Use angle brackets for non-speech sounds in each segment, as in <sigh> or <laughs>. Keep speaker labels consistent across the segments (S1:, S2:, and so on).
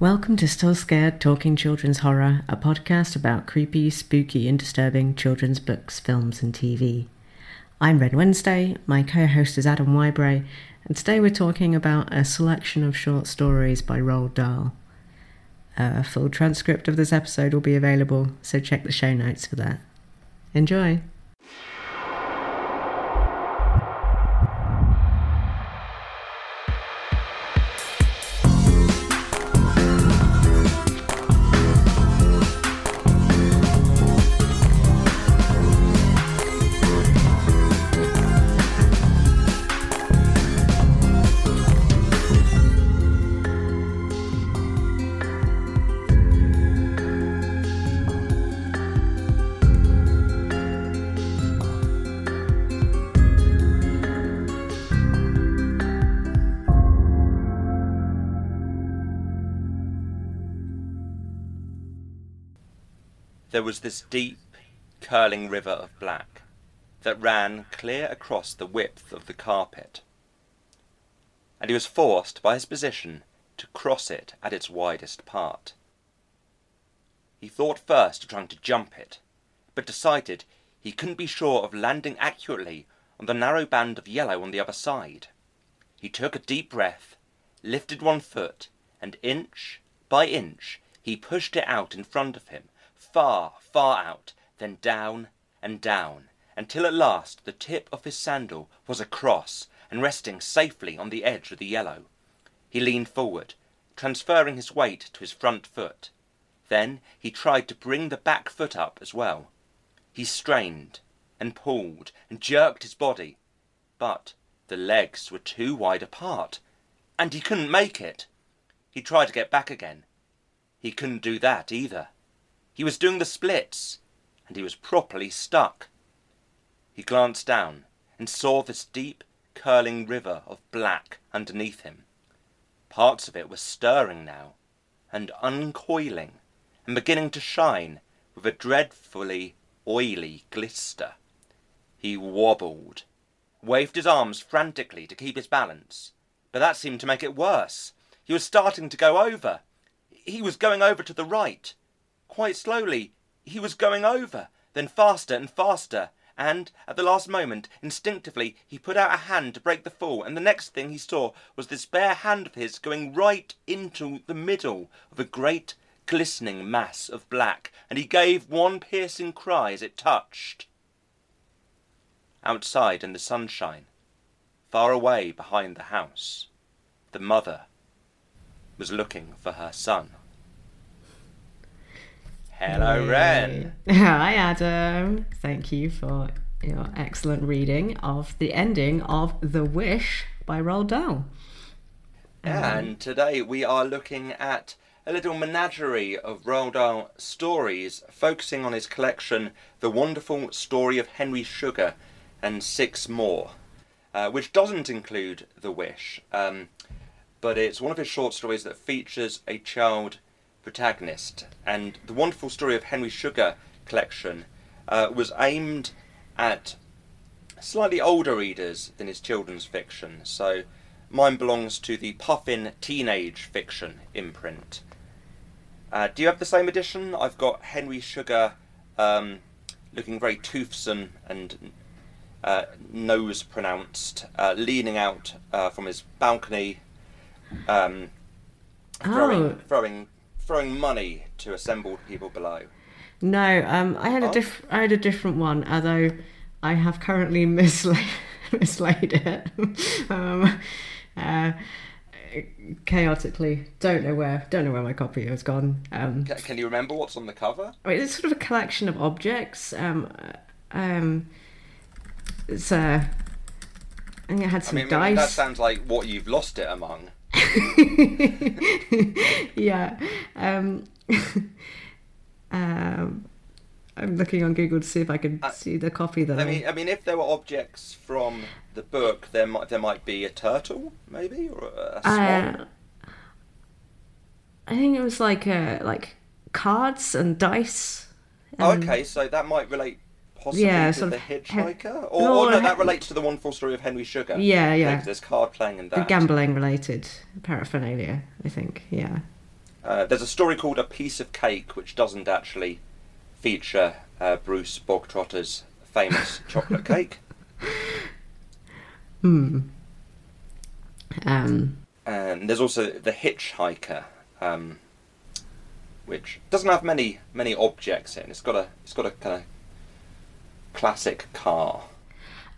S1: Welcome to Still Scared Talking Children's Horror, a podcast about creepy, spooky, and disturbing children's books, films, and TV. I'm Ren Wednesday, my co host is Adam Whybray, and today we're talking about a selection of short stories by Roald Dahl. A full transcript of this episode will be available, so check the show notes for that. Enjoy!
S2: This deep, curling river of black that ran clear across the width of the carpet, and he was forced by his position to cross it at its widest part. He thought first of trying to jump it, but decided he couldn't be sure of landing accurately on the narrow band of yellow on the other side. He took a deep breath, lifted one foot, and inch by inch he pushed it out in front of him far, far out, then down and down, until at last the tip of his sandal was across and resting safely on the edge of the yellow. He leaned forward, transferring his weight to his front foot. Then he tried to bring the back foot up as well. He strained and pulled and jerked his body, but the legs were too wide apart, and he couldn't make it. He tried to get back again. He couldn't do that either. He was doing the splits, and he was properly stuck. He glanced down and saw this deep, curling river of black underneath him. Parts of it were stirring now, and uncoiling, and beginning to shine with a dreadfully oily glister. He wobbled, waved his arms frantically to keep his balance, but that seemed to make it worse. He was starting to go over. He was going over to the right quite slowly he was going over, then faster and faster, and at the last moment instinctively he put out a hand to break the fall, and the next thing he saw was this bare hand of his going right into the middle of a great glistening mass of black, and he gave one piercing cry as it touched. Outside in the sunshine, far away behind the house, the mother was looking for her son. Hello, Ren. <laughs>
S1: Hi, Adam. Thank you for your excellent reading of the ending of The Wish by Roald Dahl.
S2: And today we are looking at a little menagerie of Roald Dahl stories, focusing on his collection The Wonderful Story of Henry Sugar and Six More, uh, which doesn't include The Wish, um, but it's one of his short stories that features a child protagonist. And the wonderful story of Henry Sugar collection uh, was aimed at slightly older readers than his children's fiction. So mine belongs to the Puffin Teenage Fiction imprint. Uh, do you have the same edition? I've got Henry Sugar um, looking very toothsome and uh, nose pronounced, uh, leaning out uh, from his balcony, um, throwing,
S1: Oh.
S2: throwing throwing money to assembled people below.
S1: No, um, I had a
S2: Oh.
S1: diff- I had a different one, although I have currently <laughs> mislaid mislaid it. <laughs> um, uh, chaotically, don't know where, don't know where my copy has gone. Um,
S2: Ca- Can you remember what's on the cover?
S1: I mean, it's sort of a collection of objects. Um, uh, um, it's uh, I think it had some
S2: I mean, that sounds like what you've lost it among. <laughs>
S1: yeah. Um, <laughs> um, I'm looking on Google to see if I can
S2: Uh,
S1: see the copy that
S2: I
S1: I.
S2: mean, I mean, if there were objects from the book, there might there might be a turtle, maybe, or a swan.
S1: Uh, I think it was like uh, like cards and dice.
S2: okay, so that might relate possibly
S1: yeah,
S2: to the
S1: of he-
S2: Hitchhiker, or,
S1: No,
S2: or no,
S1: he-
S2: that relates to the wonderful story of Henry Sugar.
S1: Yeah, yeah.
S2: because there's card playing in
S1: The
S2: that.
S1: gambling related paraphernalia, I think. Yeah.
S2: Uh, there's a story called A Piece of Cake, which doesn't actually feature uh, Bruce Bogtrotter's famous <laughs> chocolate cake.
S1: Hmm. Um,
S2: And there's also The Hitchhiker, um, which doesn't have many many objects in. It's got a it's got a kind of classic car.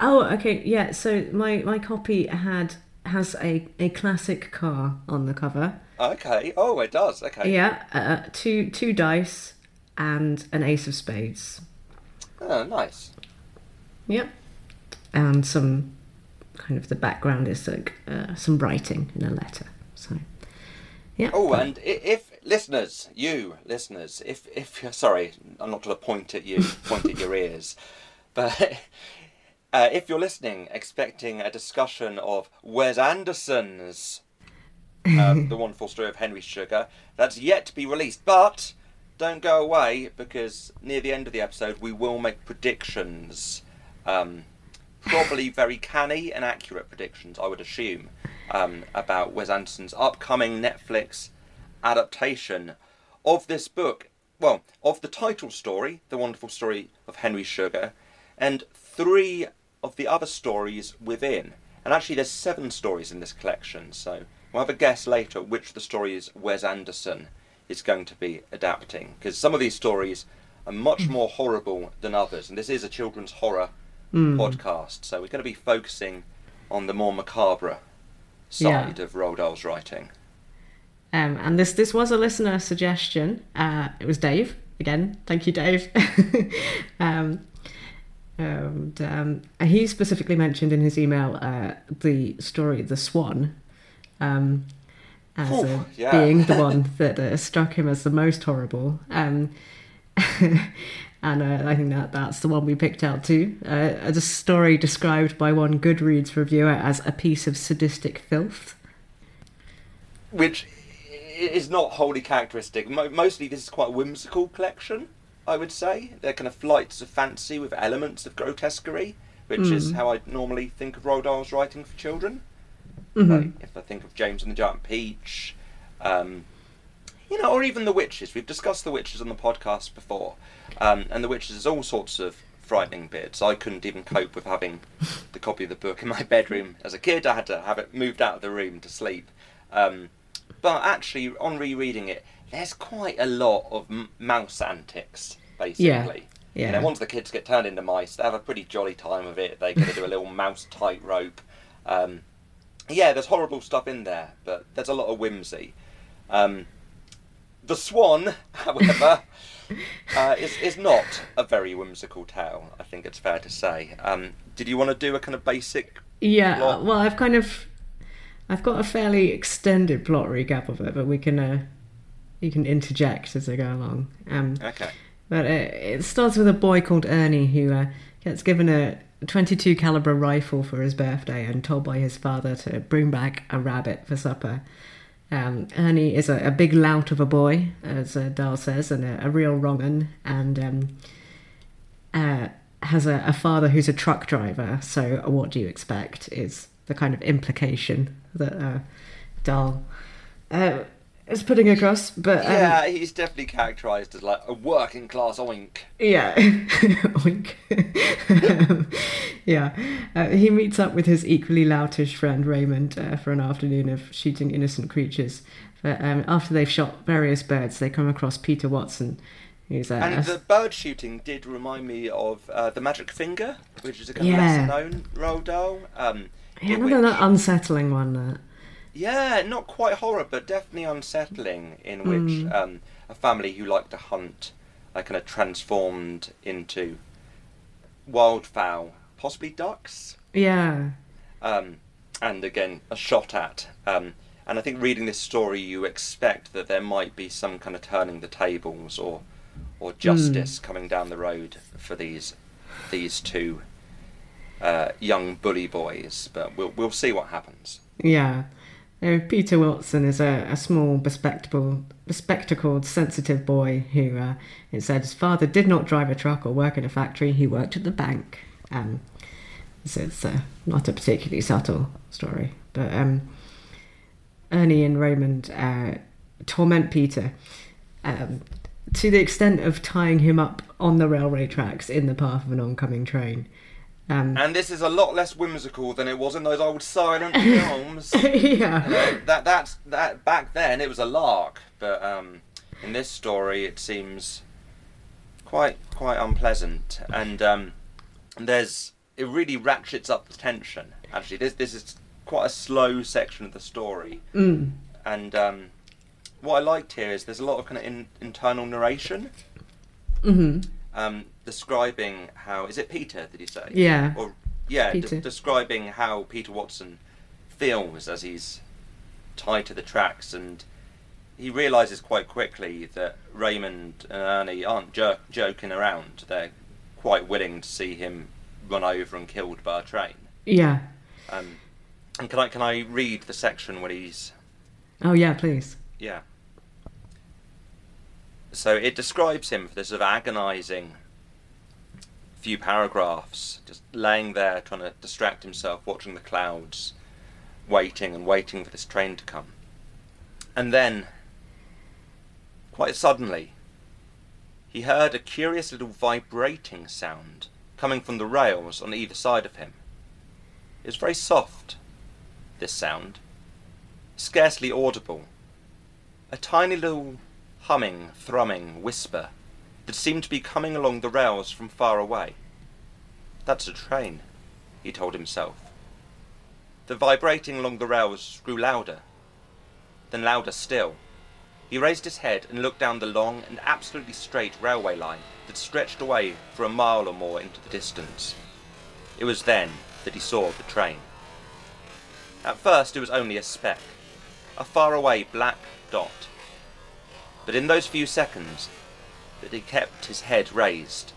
S1: oh, okay, yeah. So my my copy had has a a classic car on the cover.
S2: Okay. Oh, it does. Okay.
S1: Yeah, uh, two two dice and an ace of spades.
S2: Oh, nice.
S1: Yep. And some kind of the background is like uh, some writing in a letter. So, yeah.
S2: Oh, and if listeners, you listeners, if if you're sorry, I'm not going to point at you, <laughs> point at your ears, but <laughs> uh, if you're listening, expecting a discussion of Wes Anderson's um, <laughs> The Wonderful Story of Henry Sugar, that's yet to be released, but don't go away because near the end of the episode we will make predictions. Um, probably <laughs> very canny and accurate predictions, I would assume, um, about Wes Anderson's upcoming Netflix adaptation of this book. Well, of the title story, The Wonderful Story of Henry Sugar, and three of the other stories within. And actually, there's seven stories in this collection, so we'll have a guess later which of the stories Wes Anderson is going to be adapting. Because some of these stories are much more horrible than others, and this is a children's horror podcast, so we're going to be focusing on the more macabre side of Roald Dahl's writing.
S1: Um, and this this was a listener suggestion. Uh, it was Dave again. Thank you, Dave. <laughs> um, and um, he specifically mentioned in his email uh, the story "The Swan" um, as
S2: Phew,
S1: uh,
S2: yeah.
S1: being the one <laughs> that uh, struck him as the most horrible. Um, <laughs> and uh, I think that that's the one we picked out too. Uh, a story described by one Goodreads reviewer as a piece of sadistic filth.
S2: which is not wholly characteristic. Mostly, this is quite a whimsical collection. I would say they're kind of flights of fancy with elements of grotesquerie, which is how I normally think of Roald Dahl's writing for children. Like, if I think of James and the Giant Peach, um, you know, or even the witches. We've discussed the witches on the podcast before, um, and the witches is all sorts of frightening bits. I couldn't even cope with having the copy of the book in my <laughs> bedroom as a kid. I had to have it moved out of the room to sleep. Um, but actually, on rereading it, there's quite a lot of m- mouse antics, basically.
S1: Yeah,
S2: You know, once the kids get turned into mice, they have a pretty jolly time of it. They get to do a little mouse tightrope. Um, yeah, there's horrible stuff in there, but there's a lot of whimsy. Um, the Swan, <laughs> however, <laughs> uh, is is not a very whimsical tale. I think it's fair to say. Um, did you want to do a kind of basic?
S1: Yeah,
S2: plot?
S1: well, I've kind of, I've got a fairly extended plot recap of it, but we can, uh, you can interject as I go along. Um,
S2: Okay.
S1: but it, it starts with a boy called Ernie who uh, gets given a 22 caliber rifle for his birthday and told by his father to bring back a rabbit for supper. Um, Ernie is a, a big lout of a boy, as uh, Dahl says, and a, a real wrong'un, and um, uh, has a, a father who's a truck driver. So, what do you expect? Is the kind of implication that uh, Dahl uh, is putting across. But um,
S2: Yeah, he's definitely characterised as like a working class oink.
S1: yeah. <laughs> Oink. Um, <laughs> yeah. Uh, he meets up with his equally loutish friend Raymond uh, for an afternoon of shooting innocent creatures. But um, after they've shot various birds, they come across Peter Watson, who's uh,
S2: And
S1: a-
S2: the bird shooting did remind me of uh, the Magic Finger, which is a kind of
S1: Yeah.
S2: lesser known Roald Dahl. Um,
S1: yeah, another
S2: which-
S1: unsettling one. That.
S2: Yeah, not quite horror, but definitely unsettling. In which
S1: Mm.
S2: um, a family who like to hunt are kind of transformed into wildfowl, possibly ducks,
S1: Yeah.
S2: um, and again a shot at. Um, and I think reading this story, you expect that there might be some kind of turning the tables or or justice coming down the road for these these two uh, young bully boys. But we'll we'll see what happens.
S1: Yeah. Uh, Peter Wilson is a, a small, bespectacled, bespectacled, sensitive boy who, uh, it said, his father did not drive a truck or work in a factory. He worked at the bank. Um, so it's uh, not a particularly subtle story. But um, Ernie and Raymond uh, torment Peter um, to the extent of tying him up on the railway tracks in the path of an oncoming train. Um,
S2: And this is a lot less whimsical than it was in those old silent <laughs> films. <laughs>
S1: yeah.
S2: You know, that that's that back then it was a lark, but um, in this story it seems quite quite unpleasant, and um, there's it really ratchets up the tension. Actually, this this is quite a slow section of the story,
S1: Mm.
S2: and um, what I liked here is there's a lot of kind of in, internal narration,
S1: hmm
S2: um, describing how is it Peter? Did you say?
S1: Yeah.
S2: Or yeah, de- describing how Peter Watson feels as he's tied to the tracks, and he realizes quite quickly that Raymond and Ernie aren't jo- joking around. They're quite willing to see him run over and killed by a train.
S1: Yeah.
S2: Um, and can I can I read the section where he's
S1: Oh, yeah, please.
S2: yeah. So it describes him for this sort of agonising few paragraphs, just laying there trying to distract himself, watching the clouds, waiting and waiting for this train to come. And then, quite suddenly, he heard a curious little vibrating sound coming from the rails on either side of him. It was very soft, this sound, scarcely audible. A tiny little humming, thrumming whisper that seemed to be coming along the rails from far away. That's a train, he told himself. The vibrating along the rails grew louder, then louder still. He raised his head and looked down the long and absolutely straight railway line that stretched away for a mile or more into the distance. It was then that he saw the train. At first it was only a speck, a faraway black dot. But in those few seconds that he kept his head raised,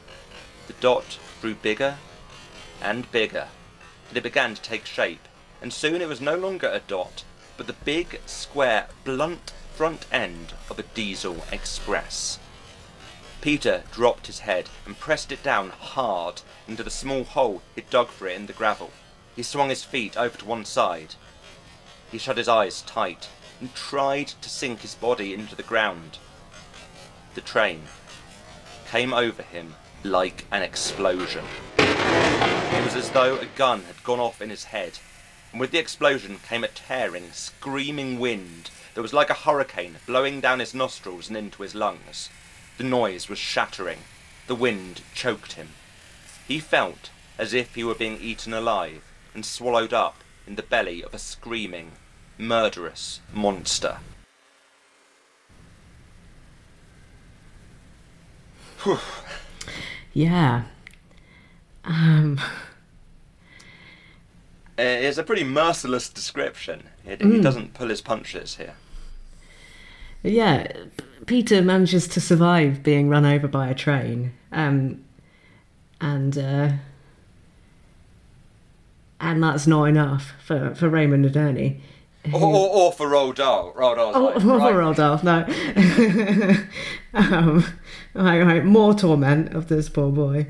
S2: the dot grew bigger and bigger, and it began to take shape, and soon it was no longer a dot, but the big, square, blunt front end of a diesel express. Peter dropped his head and pressed it down hard into the small hole he'd dug for it in the gravel. He swung his feet over to one side. He shut his eyes tight and tried to sink his body into the ground. The train came over him like an explosion. It was as though a gun had gone off in his head, and with the explosion came a tearing, screaming wind that was like a hurricane blowing down his nostrils and into his lungs. The noise was shattering. The wind choked him. He felt as if he were being eaten alive and swallowed up in the belly of a screaming, murderous monster. Whew.
S1: Yeah. Um,
S2: It's a pretty merciless description. It, He doesn't pull his punches here.
S1: yeah, Peter manages to survive being run over by a train. Um, and uh, and that's not enough for, for Raymond and Ernie.
S2: Or, or, or for Roald Dahl. Roald Dahl's
S1: Oh,
S2: like, <laughs>
S1: oh,
S2: right,
S1: Rodolph, no. <laughs> um, right, right, more torment of this poor boy.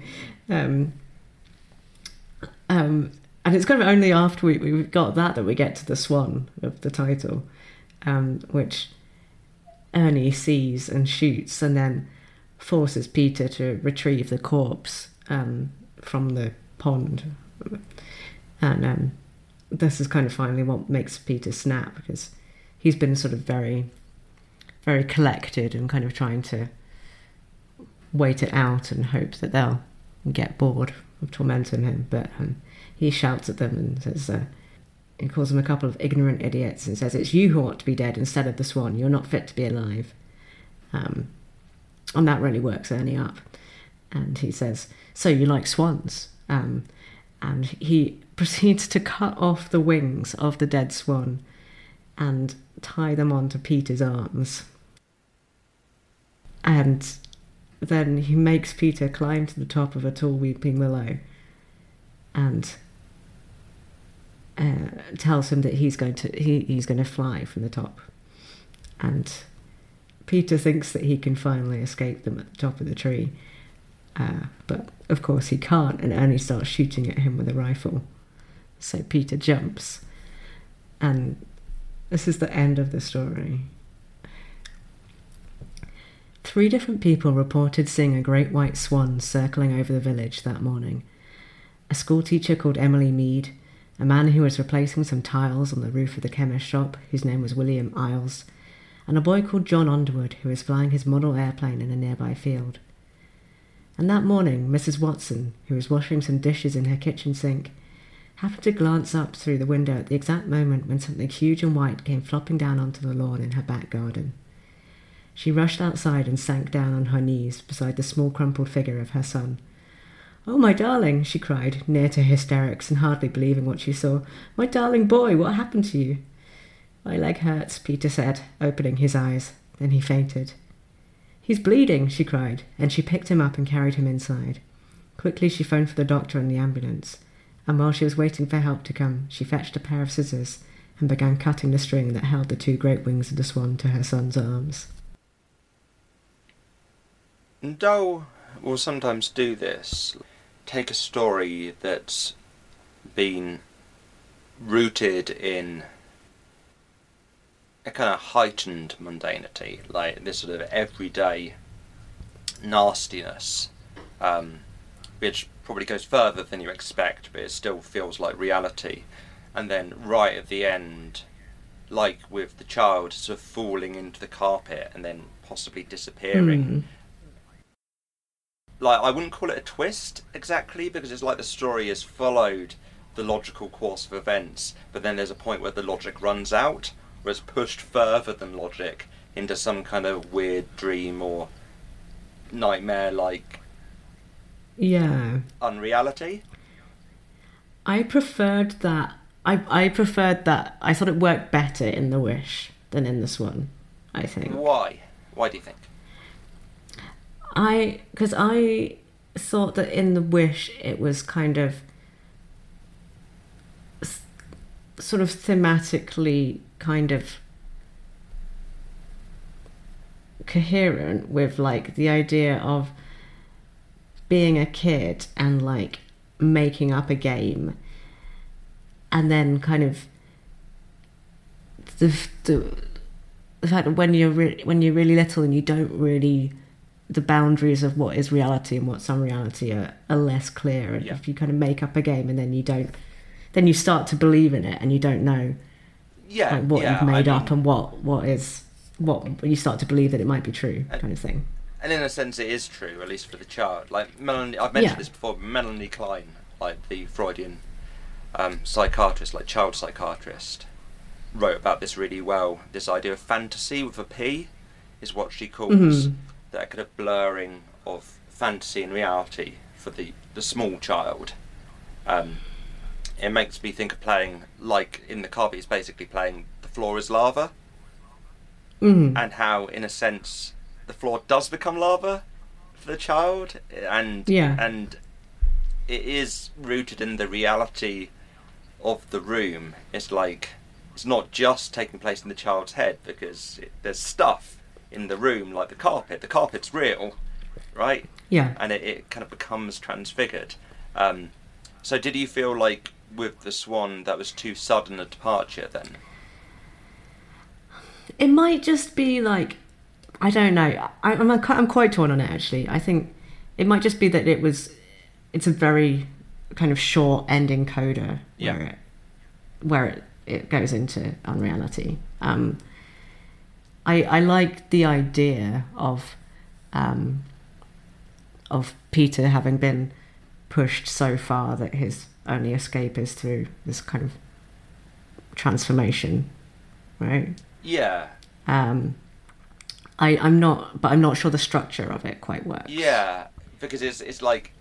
S1: Um, um, and it's kind of only after we, we've got that that we get to the swan of the title, um, which Ernie sees and shoots and then forces Peter to retrieve the corpse um, from the pond. And um, this is kind of finally what makes Peter snap because he's been sort of very, very collected and kind of trying to wait it out and hope that they'll get bored of tormenting him. But um, he shouts at them and says, uh, he calls them a couple of ignorant idiots and says, It's you who ought to be dead instead of the swan. You're not fit to be alive. Um, and that really works Ernie up. And he says, So you like swans? Um, and he <laughs> proceeds to cut off the wings of the dead swan and tie them onto Peter's arms. And then he makes Peter climb to the top of a tall weeping willow and uh, tells him that he's going to he, he's going to fly from the top. And Peter thinks that he can finally escape them at the top of the tree. Uh, but of course he can't, and Ernie starts shooting at him with a rifle. So Peter jumps, and this is the end of the story. Three different people reported seeing a great white swan circling over the village that morning. A schoolteacher called Emily Mead, a man who was replacing some tiles on the roof of the chemist shop, whose name was William Isles, and a boy called John Underwood, who was flying his model airplane in a nearby field. And that morning, Mrs. Watson, who was washing some dishes in her kitchen sink, happened to glance up through the window at the exact moment when something huge and white came flopping down onto the lawn in her back garden. She rushed outside and sank down on her knees beside the small crumpled figure of her son. Oh, my darling, she cried, near to hysterics and hardly believing what she saw. My darling boy, what happened to you? My leg hurts, Peter said, opening his eyes. Then he fainted. He's bleeding, she cried, and she picked him up and carried him inside. Quickly she phoned for the doctor and the ambulance, and while she was waiting for help to come, she fetched a pair of scissors and began cutting the string that held the two great wings of the swan to her son's arms.
S2: Dahl will sometimes do this. Take a story that's been rooted in a kind of heightened mundanity, like this sort of everyday nastiness, um, which probably goes further than you expect, but it still feels like reality. And then right at the end, like with the child sort of falling into the carpet and then possibly disappearing.
S1: Mm.
S2: Like I wouldn't call it a twist exactly because it's like the story has followed the logical course of events, but then there's a point where the logic runs out was pushed further than logic into some kind of weird dream or nightmare like
S1: Yeah.
S2: unreality.
S1: I preferred that. I, I preferred that. I thought it worked better in The Wish than in this one. I think.
S2: Why? Why do you think?
S1: I because I thought that in the wish it was kind of sort of thematically kind of coherent with like the idea of being a kid and like making up a game and then kind of the the, the fact that when you're re- when you're really little and you don't really the boundaries of what is reality and what's unreality are, are less clear and
S2: Yeah.
S1: if you kind of make up a game and then you don't then you start to believe in it and you don't know
S2: Yeah,
S1: like what
S2: yeah,
S1: you've made
S2: I
S1: up
S2: mean-
S1: and what what is what you start to believe that it might be true kind of thing
S2: and in a sense, it is true, at least for the child. Like Melanie, I've mentioned
S1: Yeah.
S2: this before. But Melanie Klein, like the Freudian um, psychiatrist, like child psychiatrist, wrote about this really well. This idea of fantasy with a P is what she calls
S1: Mhm.
S2: That kind of blurring of fantasy and reality for the the small child. Um, it makes me think of playing like in the carpet. It's basically playing the floor is lava
S1: mm.
S2: and how in a sense the floor does become lava for the child and
S1: Yeah.
S2: and it is rooted in the reality of the room it's like it's not just taking place in the child's head because it, there's stuff in the room like the carpet the carpet's real right
S1: yeah
S2: and it, it kind of becomes transfigured um, so did you feel like with the swan that was too sudden a departure then
S1: It might just be like, I don't know. I, I'm a, I'm quite torn on it actually. I think it might just be that it was, it's a very kind of short ending coda
S2: Yeah.
S1: where it, where it, it goes into unreality. Um, I I like the idea of, um, of Peter having been pushed so far that his only escape is through this kind of transformation, right?
S2: yeah
S1: Um, I, I'm not, but I'm not sure the structure of it quite works.
S2: Yeah, because it's it's like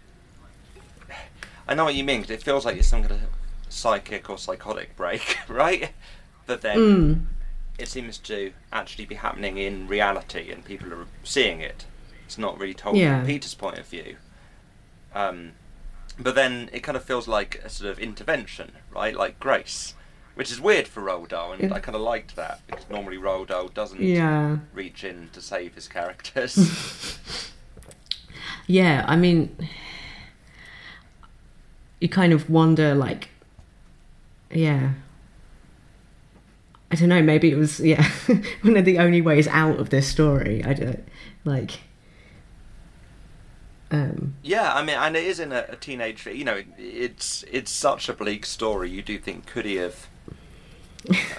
S2: I know what you mean because it feels like it's some kind of psychic or psychotic break, <laughs> right? But then
S1: Mm,
S2: it seems to actually be happening in reality, and people are seeing it. It's not really told
S1: Yeah.
S2: from Peter's point of view. Um, but then it kind of feels like a sort of intervention, right? Like grace, which is weird for Roald Dahl, and. I kind of liked that because normally Roald Dahl doesn't
S1: yeah,
S2: reach in to save his characters. <laughs>
S1: yeah. I mean, you kind of wonder, like, yeah. I don't know. Maybe it was yeah <laughs> one of the only ways out of this story. I don't like. Um,
S2: Yeah, I mean, and it is in a, a teenage. You know, it's it's such a bleak story. You do think could he have?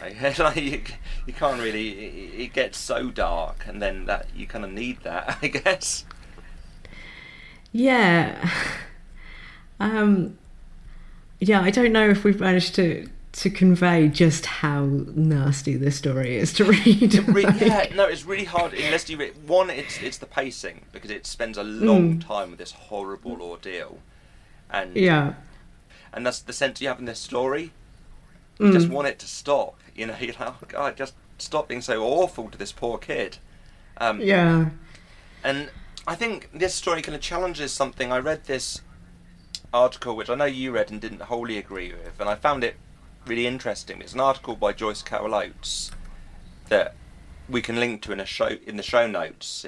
S2: like, <laughs> <laughs> like, you, you can't really. It, it gets so dark, and then that you kind of need that, I guess.
S1: yeah. Um, yeah, I don't know if we've managed to to convey just how nasty this story is to <laughs> read.
S2: Re-
S1: like-
S2: yeah, no, it's really hard unless you re- one. It's it's the pacing because it spends a long
S1: Mm.
S2: time with this horrible ordeal, and
S1: yeah.
S2: and that's the sense you have in this story. You just
S1: Mm.
S2: want it to stop. <laughs> You know, you're like, oh god, just stop being so awful to this poor kid. Um,
S1: Yeah.
S2: And I think this story kind of challenges something. I read this article, which I know you read and didn't wholly agree with, and I found it really interesting. It's an article by Joyce Carol Oates that we can link to in a show in the show notes.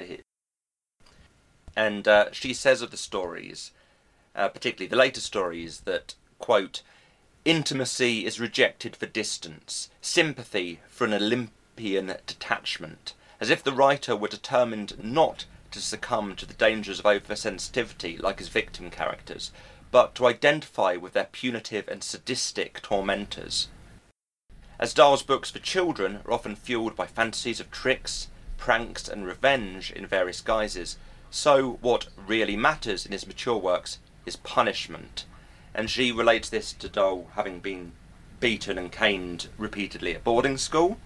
S2: And uh, she says of the stories, uh, particularly the later stories, that quote, intimacy is rejected for distance, sympathy for an Olympian detachment, as if the writer were determined not to succumb to the dangers of oversensitivity like his victim characters, but to identify with their punitive and sadistic tormentors. As Dahl's books for children are often fueled by fantasies of tricks, pranks, and revenge in various guises, so what really matters in his mature works is punishment. And she relates this to Dahl having been beaten and caned repeatedly at boarding school,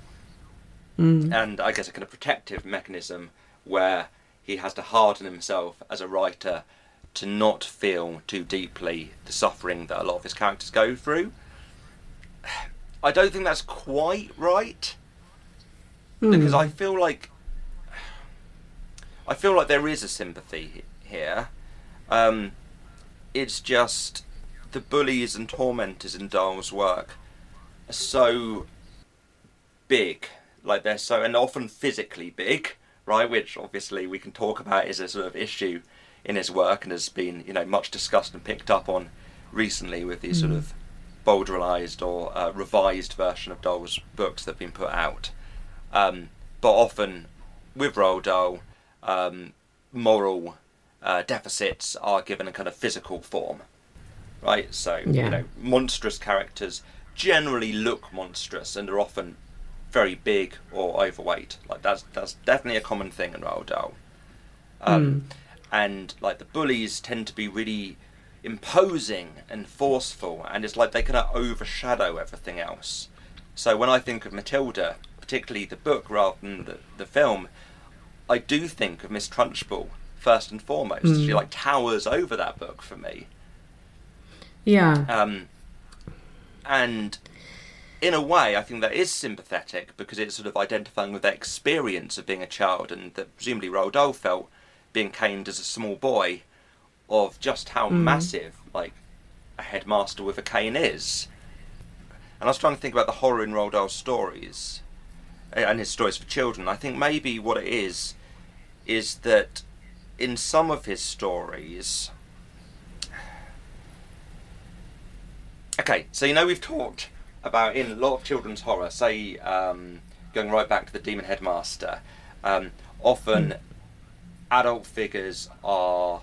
S1: Mm.
S2: and I guess a kind of protective mechanism where he has to harden himself as a writer to not feel too deeply the suffering that a lot of his characters go through. <sighs> I don't think that's quite right because
S1: Mm.
S2: I feel like I feel like there is a sympathy here. Um, it's just the bullies and tormentors in Dahl's work are so big, like they're so and often physically big, right? Which obviously we can talk about is a sort of issue in his work and has been you know much discussed and picked up on recently with these sort
S1: Mm.
S2: of bowdlerized or uh, revised version of Dahl's books that have been put out. Um, but often with Roald Dahl, um, moral uh, deficits are given a kind of physical form, right? So
S1: Yeah.
S2: you know, monstrous characters generally look monstrous and are often very big or overweight. Like that's that's definitely a common thing in Roald Dahl. Um, And like the bullies tend to be really imposing and forceful, and it's like they kind of overshadow everything else. So when I think of Matilda, particularly the book rather than the, the film, I do think of Miss Trunchbull first and foremost.
S1: Mm.
S2: She like towers over that book for me.
S1: Yeah.
S2: Um, and in a way, I think that is sympathetic because it's sort of identifying with the experience of being a child, and that presumably Roald Dahl felt being caned as a small boy of just how
S1: Mm.
S2: massive like a headmaster with a cane is. And I was trying to think about the horror in Roald Dahl's stories eh, and his stories for children. I think maybe what it is is that in some of his stories Okay, so you know we've talked about in a lot of children's horror, say um, going right back to the Demon Headmaster, um, often adult figures are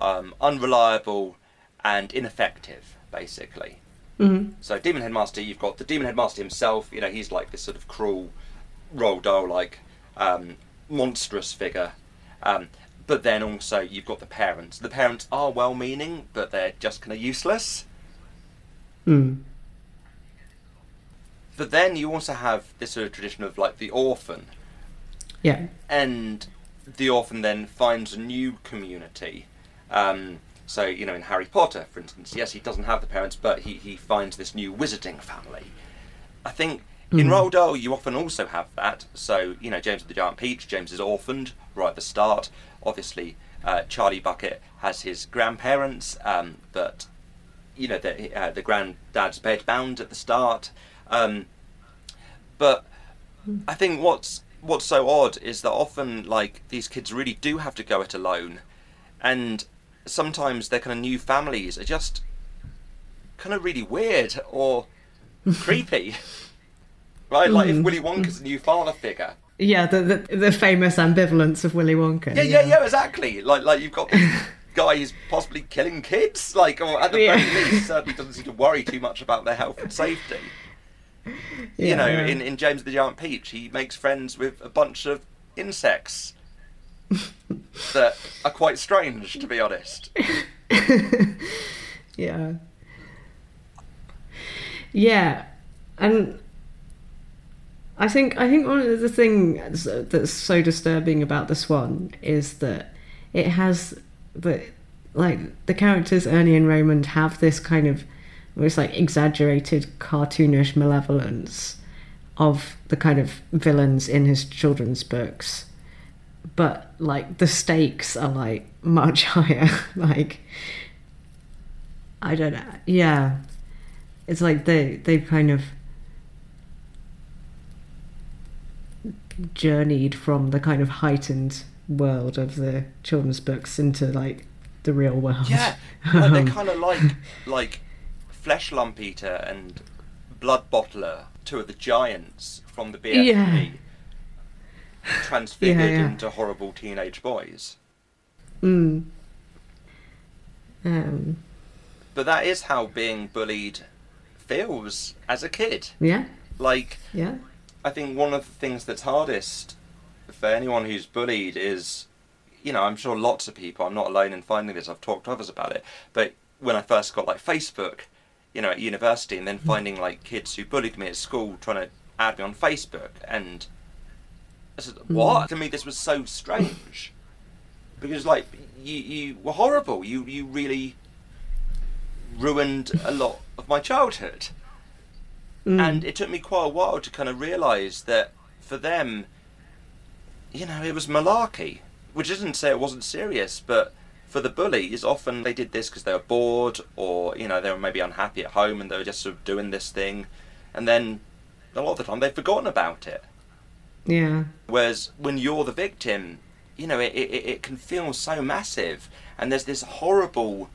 S2: um, unreliable and ineffective, basically.
S1: Mm.
S2: So Demon Headmaster, you've got the Demon Headmaster himself. You know, he's like this sort of cruel, Roald Dahl like um, monstrous figure. Um, but then also you've got the parents. The parents are well-meaning, but they're just kind of useless.
S1: Mm.
S2: But then you also have this sort of tradition of like the orphan,
S1: Yeah.
S2: and the orphan then finds a new community. Um, so you know, in Harry Potter, for instance, yes, he doesn't have the parents, but he, he finds this new wizarding family. I think in
S1: Mm.
S2: Roald Dahl you often also have that. So you know, James the Giant Peach, James is orphaned right at the start. Obviously, uh, Charlie Bucket has his grandparents, um, but you know the uh, the granddad's bedbound at the start. Um, but I think what's what's so odd is that often like these kids really do have to go it alone, and sometimes their kind of new families are just kind of really weird or <laughs> creepy. right? Like
S1: Mm.
S2: if Willy Wonka's a new father figure.
S1: Yeah, the, the the famous ambivalence of Willy Wonka.
S2: Yeah, yeah, yeah, exactly. Like, like you've got <laughs> guy who's possibly killing kids. Like, or at the
S1: Yeah.
S2: very least, certainly doesn't seem to worry too much about their health and <laughs> safety. You know,
S1: yeah.
S2: in, in James the Giant Peach, he makes friends with a bunch of insects <laughs> that are quite strange, to be honest. <laughs>
S1: yeah. Yeah, and I think I think one of the things that's so disturbing about the Swan is that it has the like the characters Ernie and Raymond have this kind of almost like exaggerated cartoonish malevolence of the kind of villains in his children's books. But like the stakes are like much <laughs> higher. Like i don't know. Yeah. It's like they they kind of journeyed from the kind of heightened world of the children's books into like the real world.
S2: Yeah, like, they're <laughs>
S1: Um,
S2: kind of like like Fleshlumpeater and Bloodbottler, two of the giants from the BFG,
S1: Yeah.
S2: transfigured
S1: Yeah, yeah.
S2: into horrible teenage boys.
S1: mm. um
S2: But that is how being bullied feels as a kid.
S1: yeah
S2: Like,
S1: yeah
S2: I think one of the things that's hardest for anyone who's bullied is, you know, I'm sure lots of people, I'm not alone in finding this, I've talked to others about it, but when I first got like Facebook, you know, at university, and then finding like kids who bullied me at school trying to add me on Facebook, and I said, what? To me, this was so strange. Because, like, you, you were horrible. You, you really ruined a lot of my childhood.
S1: Mm.
S2: And it took me quite a while to kind of realise that for them, you know, it was malarkey. Which isn't to say it wasn't serious, but for the bullies, often they did this because they were bored or, you know, they were maybe unhappy at home and they were just sort of doing this thing. And then a lot of the time they've forgotten about it.
S1: yeah
S2: Whereas when you're the victim, you know, it, it, it can feel so massive. And there's this horrible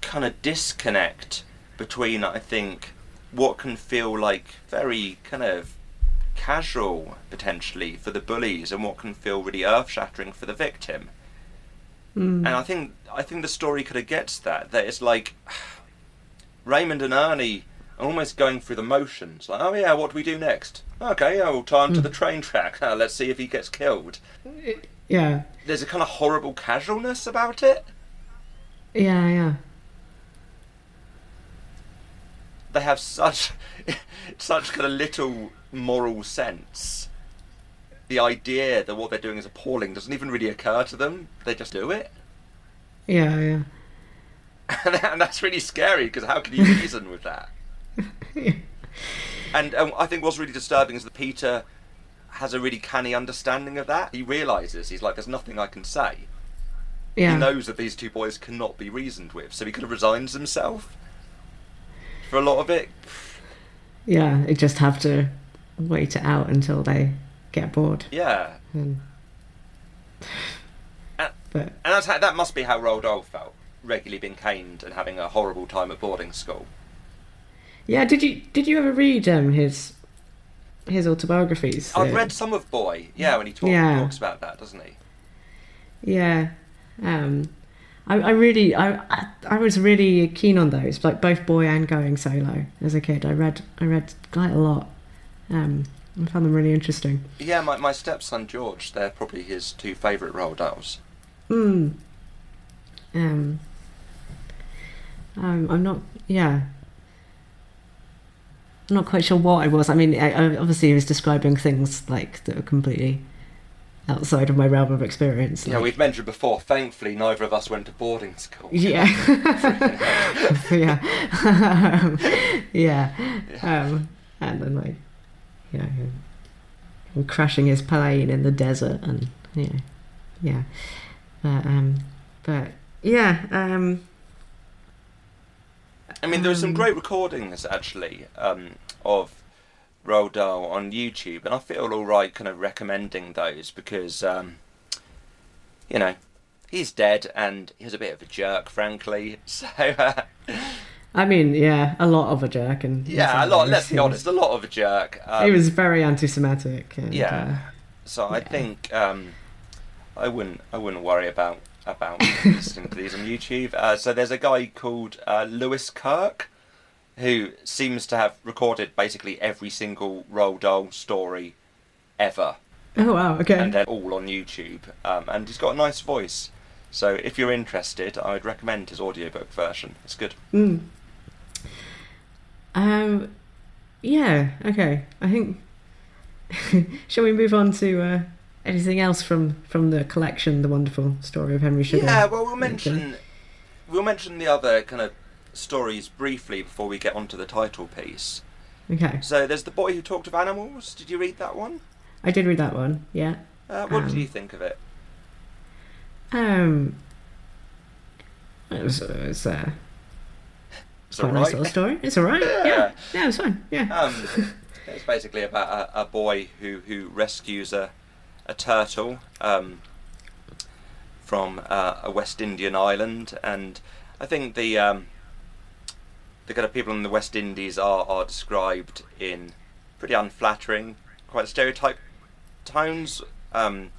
S2: kind of disconnect between, I think, what can feel like very kind of casual potentially for the bullies and what can feel really earth shattering for the victim.
S1: Mm.
S2: And I think I think the story kind of gets that. That it's like <sighs> Raymond and Ernie are almost going through the motions. Like, oh yeah, what do we do next? Okay, oh, time to the train track. Uh, <laughs> let's see if he gets killed.
S1: yeah
S2: There's a kind of horrible casualness about it.
S1: yeah yeah
S2: They have such <laughs> such kind of little moral sense. The idea that what they're doing is appalling doesn't even really occur to them. They just do it.
S1: yeah yeah <laughs>
S2: and that's really scary because how can you <laughs> reason with that? <laughs> And um, I think what's really disturbing is that Peter has a really canny understanding of that. He realizes he's like, "There's nothing I can say."
S1: yeah
S2: He knows that these two boys cannot be reasoned with, so he kind of resigns himself for a lot of it.
S1: yeah they just have to wait it out until they get bored
S2: Yeah,
S1: and
S2: and,
S1: but
S2: and how, that must be how Roald Dahl felt, regularly being caned and having a horrible time at boarding school.
S1: yeah did you did you ever read um his his autobiographies
S2: I've read some of Boy, yeah, when he talk,
S1: Yeah.
S2: talks about that, doesn't he?
S1: Yeah. Um, I, I really, I, I, I was really keen on those, like both boy and going solo as a kid. I read, I read quite a lot. Um, I found them really interesting.
S2: Yeah, my, my stepson George, they're probably his two favourite Roald Dahls.
S1: Mm. Um, um, I'm not, yeah. I'm not quite sure what I was. I mean, I, I obviously he was describing things like that were completely outside of my realm of experience.
S2: Yeah, we've mentioned before, thankfully neither of us went to boarding school.
S1: Yeah. <laughs> <laughs> <laughs> yeah. yeah. Um, and then like, you know, him, him crashing his plane in the desert and you know, yeah. But um, but yeah. Um,
S2: I mean, there are some
S1: Um,
S2: great recordings actually um, of Roald Dahl on YouTube, and I feel all right kind of recommending those because, um, you know, he's dead and he was a bit of a jerk, frankly. <laughs> So, uh,
S1: I mean, yeah, a lot of a jerk, and
S2: Yeah, a lot. Let's be honest, a lot of a jerk. Um,
S1: he was very anti-Semitic. And,
S2: Yeah.
S1: uh,
S2: So I
S1: yeah.
S2: think um, I wouldn't I wouldn't worry about about <laughs> listening to these on YouTube. Uh, so there's a guy called uh, Lewis Kirk who seems to have recorded basically every single Roald Dahl story ever,
S1: oh wow. Okay.
S2: and they're all on YouTube. Um, and he's got a nice voice. So if you're interested, I would recommend his audiobook version. It's good.
S1: Mm. Um, yeah. Okay. I think. <laughs> Shall we move on to uh, anything else from from the collection, the wonderful story of Henry Sugar?
S2: Yeah, well, we'll mention we'll mention the other kind of stories briefly before we get onto the title piece.
S1: Okay.
S2: So there's the boy who talked of animals. Did you read that one?
S1: I did read that one. Yeah.
S2: Uh, what
S1: Um,
S2: did you think of it?
S1: Um. It was, it was uh,
S2: It's
S1: quite a nice little story. It's alright.
S2: Yeah.
S1: Yeah. Yeah. it was fine. Yeah.
S2: Um, it's basically about a, a boy who, who rescues a, a turtle um, from uh, a West Indian island, and I think the um, the kind of people in the West Indies are, are described in pretty unflattering, quite stereotype tones. Um,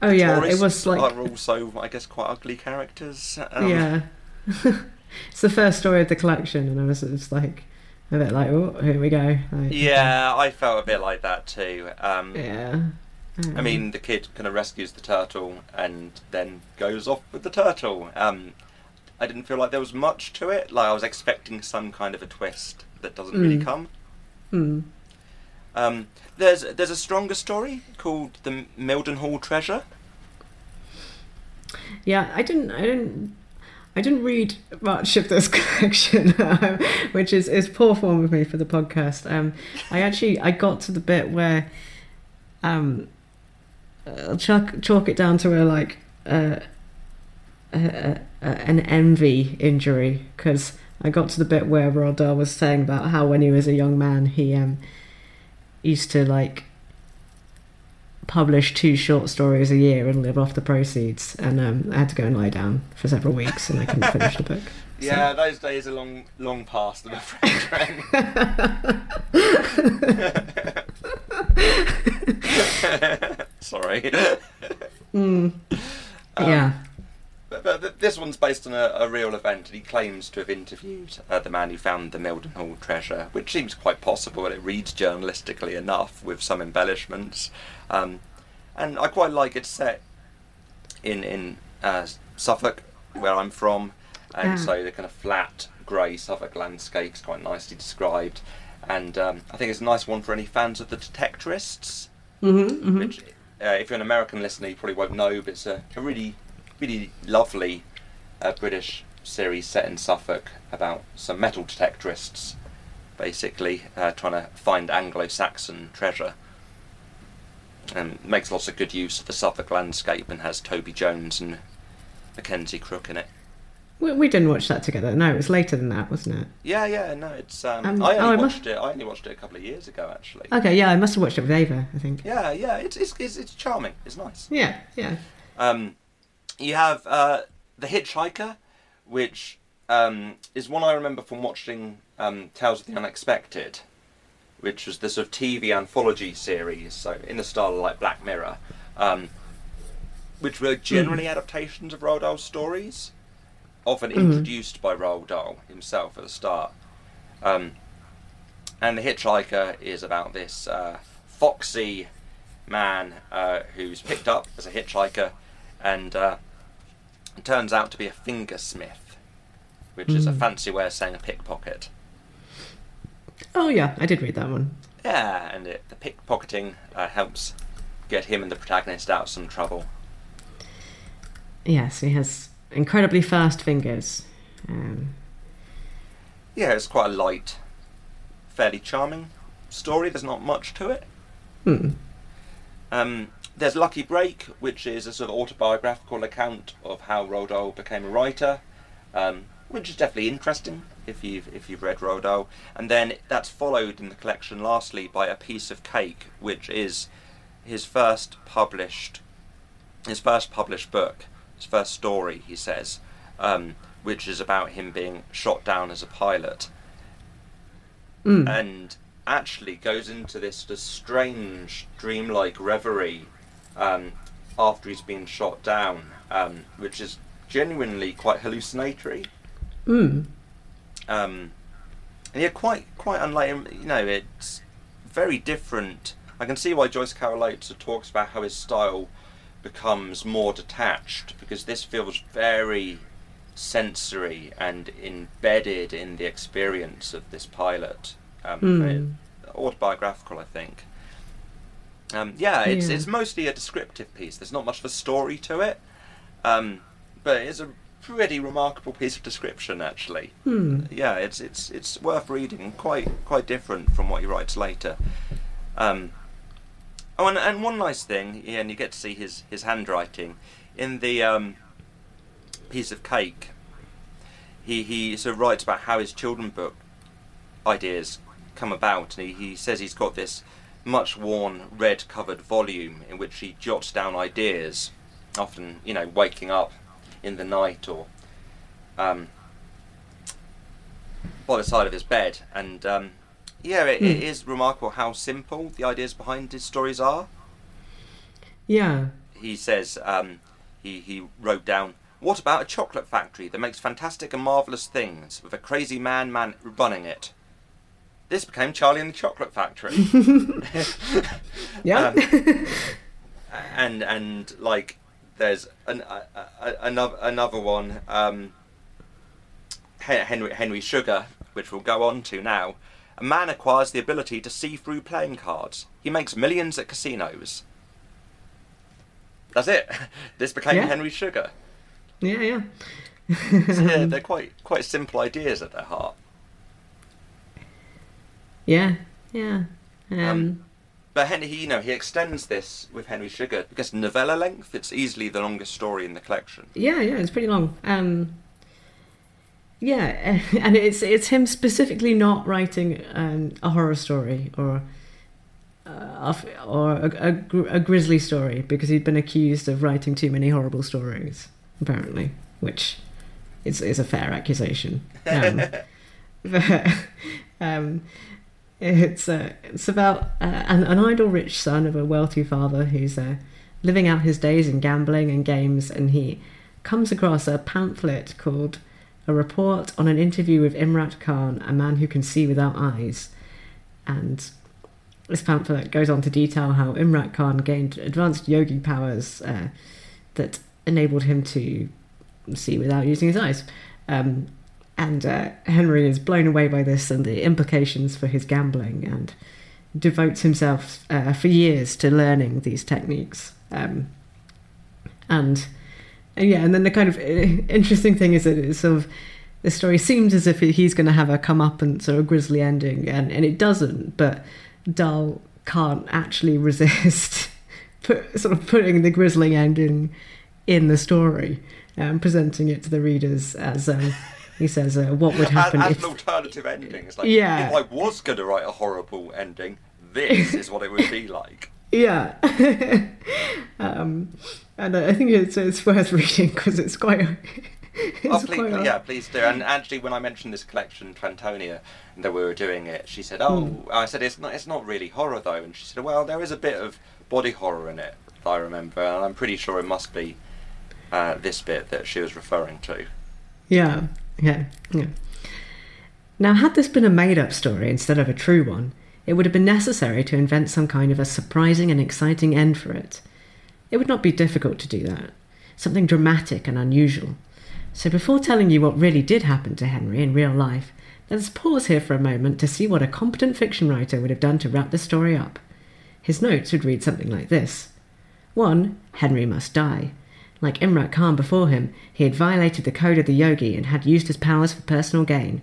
S1: oh yeah. it was like
S2: are also, I guess, quite ugly characters. Um,
S1: yeah. <laughs> it's the first story of the collection, and I was just like a bit like, oh, here we go. Like,
S2: Yeah, I felt a bit like that too. Um,
S1: Yeah.
S2: I mean, the kid kind of rescues the turtle and then goes off with the turtle. Um, I didn't feel like there was much to it. Like I was expecting some kind of a twist that doesn't really
S1: Mm.
S2: come.
S1: Hmm.
S2: Um, there's there's a stronger story called the Mildenhall Treasure.
S1: Yeah, I didn't. I didn't. I didn't read much of this <laughs> collection, um, which is, is poor form of me for the podcast. Um, I actually I got to the bit where um, I'll chalk, chalk it down to a like uh, a, a, a, an envy injury because I got to the bit where Roald Dahl was saying about how when he was a young man he um, used to like publish two short stories a year and live off the proceeds. And um, I had to go and lie down for several weeks, and I couldn't finish the book. <laughs>
S2: Yeah, those days are long long past, I'm afraid. <laughs> <laughs> Sorry.
S1: Mm.
S2: Um,
S1: yeah.
S2: But, but this one's based on a, a real event, and he claims to have interviewed uh, the man who found the Mildenhall treasure, which seems quite possible, and it reads journalistically enough with some embellishments. Um, and I quite like it set in in uh, Suffolk, where I'm from, and
S1: Ah.
S2: so the kind of flat grey Suffolk landscape's quite nicely described. And um, I think it's a nice one for any fans of the Detectorists
S1: Mm-hmm, hmm
S2: which, uh, if you're an American listener, you probably won't know, but it's a, a really, really lovely uh, British series set in Suffolk about some metal detectorists, basically uh, trying to find Anglo-Saxon treasure. And makes lots of good use of the Suffolk landscape and has Toby Jones and Mackenzie Crook in it.
S1: We, we didn't watch that together. No, it was later than that, wasn't it?
S2: Yeah, yeah, no, it's. Um,
S1: Um,
S2: I
S1: oh,
S2: only
S1: I must-
S2: watched it. I only watched it a couple of years ago, actually.
S1: Okay, yeah, I must have watched it with Ava, I think.
S2: Yeah, yeah, it's it's it's, it's charming. It's nice.
S1: Yeah, yeah.
S2: Um, you have uh, The Hitchhiker, which um, is one I remember from watching um, Tales of the Unexpected, which was the sort of TV anthology series, so in the style of like Black Mirror, um, which were generally adaptations of Roald Dahl's stories, often
S1: Mhm.
S2: introduced by Roald Dahl himself at the start. Um, and The Hitchhiker is about this uh, foxy man uh, who's picked up as a hitchhiker and uh, turns out to be a fingersmith, which is a
S1: Mm.
S2: fancy way of saying a pickpocket.
S1: Oh, yeah, I did read that one.
S2: Yeah, and it, the pickpocketing uh, helps get him and the protagonist out of some trouble.
S1: Yes, he has incredibly fast fingers. Um,
S2: Yeah, it's quite a light, fairly charming story. There's not much to it.
S1: hmm.
S2: Um, there's Lucky Break, which is a sort of autobiographical account of how Roald Dahl became a writer, um, which is definitely interesting if you've if you've read Roald Dahl. And then that's followed in the collection, lastly, by A Piece of Cake, which is his first published his first published book, his first story. He says, um, which is about him being shot down as a pilot,
S1: Mm.
S2: and actually goes into this, this strange dreamlike reverie um, after he's been shot down, um, which is genuinely quite hallucinatory.
S1: Mm.
S2: Um, and yeah, quite quite unlike you know, it's very different. I can see why Joyce Carol Oates talks about how his style becomes more detached because this feels very sensory and embedded in the experience of this pilot. Um,
S1: Mm.
S2: Autobiographical, I think. Um, yeah, it's
S1: Yeah.
S2: it's mostly a descriptive piece. There's not much of a story to it, um, but it's a pretty remarkable piece of description, actually.
S1: Mm.
S2: Yeah, it's it's it's worth reading. Quite quite different from what he writes later. Um, oh, and, and one nice thing, yeah, and you get to see his his handwriting in the um, piece of cake. He he sort of writes about how his children book ideas come about, and he, he says he's got this much worn red covered volume in which he jots down ideas, often you know waking up in the night or um, by the side of his bed, and um, yeah, it, it
S1: Hmm.
S2: is remarkable how simple the ideas behind his stories are.
S1: Yeah.
S2: He says um, he he wrote down. What about a chocolate factory that makes fantastic and marvelous things with a crazy man man running it? This became Charlie and the Chocolate Factory. <laughs> <laughs>
S1: Yeah.
S2: Um, <laughs> and and like there's an, a, a, another another one um, Henry Henry Sugar, which we'll go on to now. A man acquires the ability to see through playing cards. He makes millions at casinos. That's it. This became
S1: Yeah.
S2: Henry Sugar.
S1: yeah, yeah.
S2: So yeah, they're quite quite simple ideas at their heart.
S1: Yeah, yeah. Um,
S2: Um, But Henry, you know, he extends this with Henry Sugar because novella length. It's easily the longest story in the collection.
S1: yeah, yeah. It's pretty long. Um, yeah, <laughs> and it's it's him specifically not writing um, a horror story or uh, a- or a, a, a grisly story because he'd been accused of writing too many horrible stories, apparently, which is is a fair accusation. <laughs> Um, <laughs> but, um, it's uh, it's about uh, an, an idle rich son of a wealthy father who's uh, living out his days in gambling and games, and he comes across a pamphlet called "A Report on an Interview with Imrat Khan, a Man Who Can See Without Eyes," and this pamphlet goes on to detail how Imrat Khan gained advanced yogi powers uh, that enabled him to see without using his eyes. Um, and uh, Henry is blown away by this and the implications for his gambling and devotes himself uh, for years to learning these techniques. Um, and, and yeah, and then the kind of uh, interesting thing is that it's sort of the story seems as if he's going to have a come up and sort of grisly ending, and, and it doesn't. But Dahl can't actually <laughs> resist put, sort of putting the grisly ending in the story and presenting it to the readers as um, he says, uh, what would happen
S2: as, as
S1: if
S2: an alternative ending. It's like,
S1: Yeah.
S2: if I was going to write a horrible ending, this is what it would be like. <laughs>
S1: Yeah. <laughs> um, and I think it's, it's worth reading because it's quite. <laughs> it's
S2: oh, please,
S1: quite
S2: yeah, please do. And actually, when I mentioned this collection to Antonia that we were doing it, she said, "Oh,"
S1: Hmm.
S2: I said, "It's not. It's not really horror though." And she said, "Well, there is a bit of body horror in it, if I remember, and I'm pretty sure it must be uh, this bit that she was referring to."
S1: Yeah, yeah, yeah. Now, had this been a made up story instead of a true one, it would have been necessary to invent some kind of a surprising and exciting end for it. It would not be difficult to do that, something dramatic and unusual. So, before telling you what really did happen to Henry in real life, let's pause here for a moment to see what a competent fiction writer would have done to wrap the story up. His notes would read something like this 1. Henry must die. Like Imrat Khan before him, he had violated the code of the yogi and had used his powers for personal gain.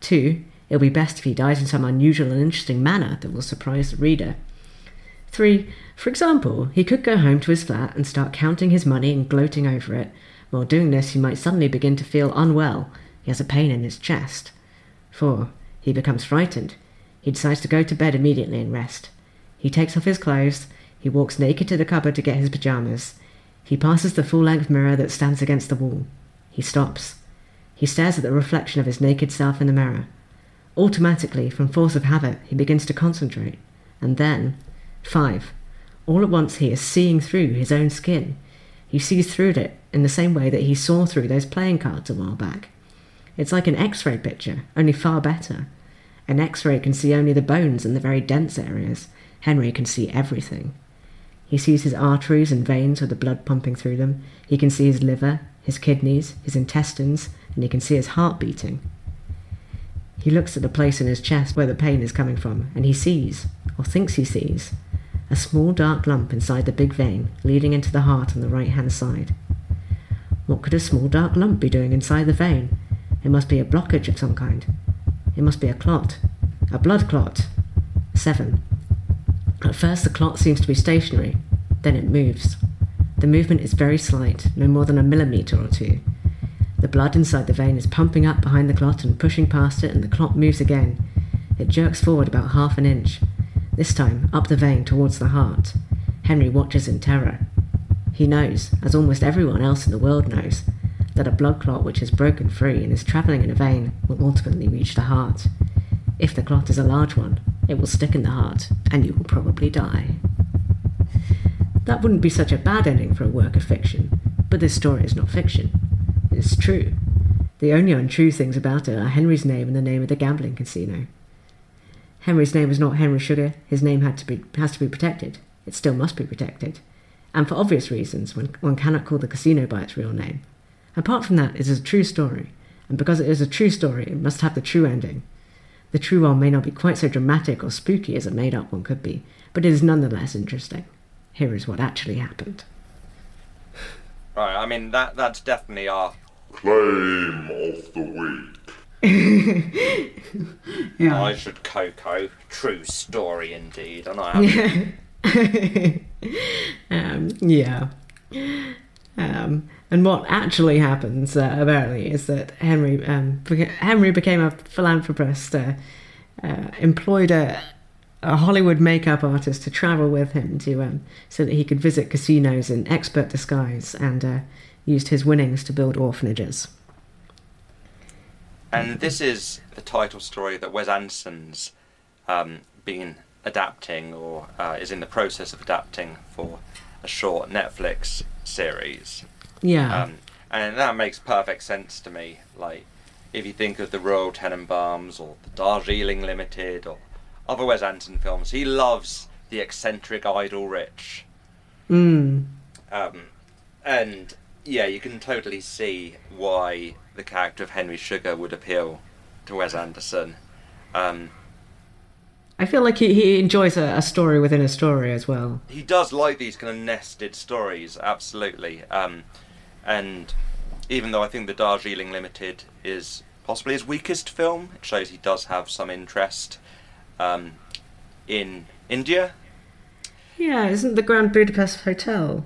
S1: 2. It'll be best if he dies in some unusual and interesting manner that will surprise the reader. 3. For example, he could go home to his flat and start counting his money and gloating over it. While doing this, he might suddenly begin to feel unwell. He has a pain in his chest. 4. He becomes frightened. He decides to go to bed immediately and rest. He takes off his clothes. He walks naked to the cupboard to get his pajamas. He passes the full length mirror that stands against the wall. He stops. He stares at the reflection of his naked self in the mirror. Automatically, from force of habit, he begins to concentrate. And then, 5. All at once he is seeing through his own skin. He sees through it in the same way that he saw through those playing cards a while back. It's like an X ray picture, only far better. An X ray can see only the bones and the very dense areas. Henry can see everything. He sees his arteries and veins with the blood pumping through them. He can see his liver, his kidneys, his intestines, and he can see his heart beating. He looks at the place in his chest where the pain is coming from, and he sees, or thinks he sees, a small dark lump inside the big vein leading into the heart on the right hand side. What could a small dark lump be doing inside the vein? It must be a blockage of some kind. It must be a clot. A blood clot. Seven. At first, the clot seems to be stationary, then it moves. The movement is very slight, no more than a millimetre or two. The blood inside the vein is pumping up behind the clot and pushing past it, and the clot moves again. It jerks forward about half an inch, this time up the vein towards the heart. Henry watches in terror. He knows, as almost everyone else in the world knows, that a blood clot which has broken free and is travelling in a vein will ultimately reach the heart. If the clot is a large one, it will stick in the heart, and you will probably die. That wouldn't be such a bad ending for a work of fiction, but this story is not fiction. It's true. The only untrue things about it are Henry's name and the name of the gambling casino. Henry's name was not Henry Sugar. His name had to be, has to be protected. It still must be protected. And for obvious reasons, one, one cannot call the casino by its real name. Apart from that, it is a true story, and because it is a true story, it must have the true ending. The true one may not be quite so dramatic or spooky as a made up one could be, but it is nonetheless interesting. Here is what actually happened.
S2: Right, I mean that that's definitely our
S3: Claim of the week. <laughs>
S1: Yeah.
S2: I should Coco. True story indeed, and I have <laughs>
S1: um, yeah. Um, and what actually happens, uh, apparently, is that Henry um, beca- Henry became a philanthropist, uh, uh, employed a, a Hollywood makeup artist to travel with him to um, so that he could visit casinos in expert disguise, and uh, used his winnings to build orphanages.
S2: And this is the title story that Wes Anderson's um, been adapting or uh, is in the process of adapting for a short Netflix series.
S1: Yeah,
S2: Um, and that makes perfect sense to me. Like, if you think of the Royal Tenenbaums or the Darjeeling Limited or other Wes Anderson films, he loves the eccentric idle rich.
S1: mm,
S2: Um, and yeah, you can totally see why the character of Henry Sugar would appeal to Wes Anderson. Um,
S1: I feel like he, he enjoys a, a story within a story as well.
S2: he does like these kind of nested stories, absolutely. Um, and even though I think the Darjeeling Limited is possibly his weakest film, it shows he does have some interest um, in India.
S1: Yeah, isn't the Grand Budapest Hotel?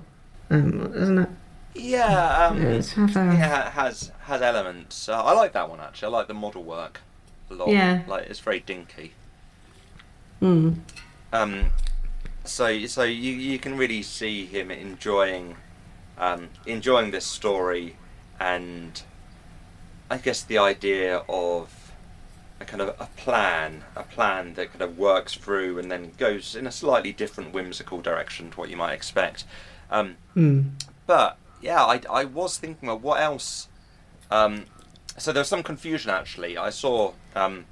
S1: Um, isn't it?
S2: Yeah, um,
S1: Yeah,
S2: yeah, it has has elements. Uh, I like that one actually. I like the model work a lot.
S1: Yeah.
S2: like it's very dinky.
S1: Mm.
S2: Um, so so you you can really see him enjoying um, enjoying this story, and I guess the idea of a kind of a plan, a plan that kind of works through and then goes in a slightly different whimsical direction to what you might expect. Um,
S1: Mm.
S2: but yeah, I, I was thinking of what else. Um, so there was some confusion actually. I saw um,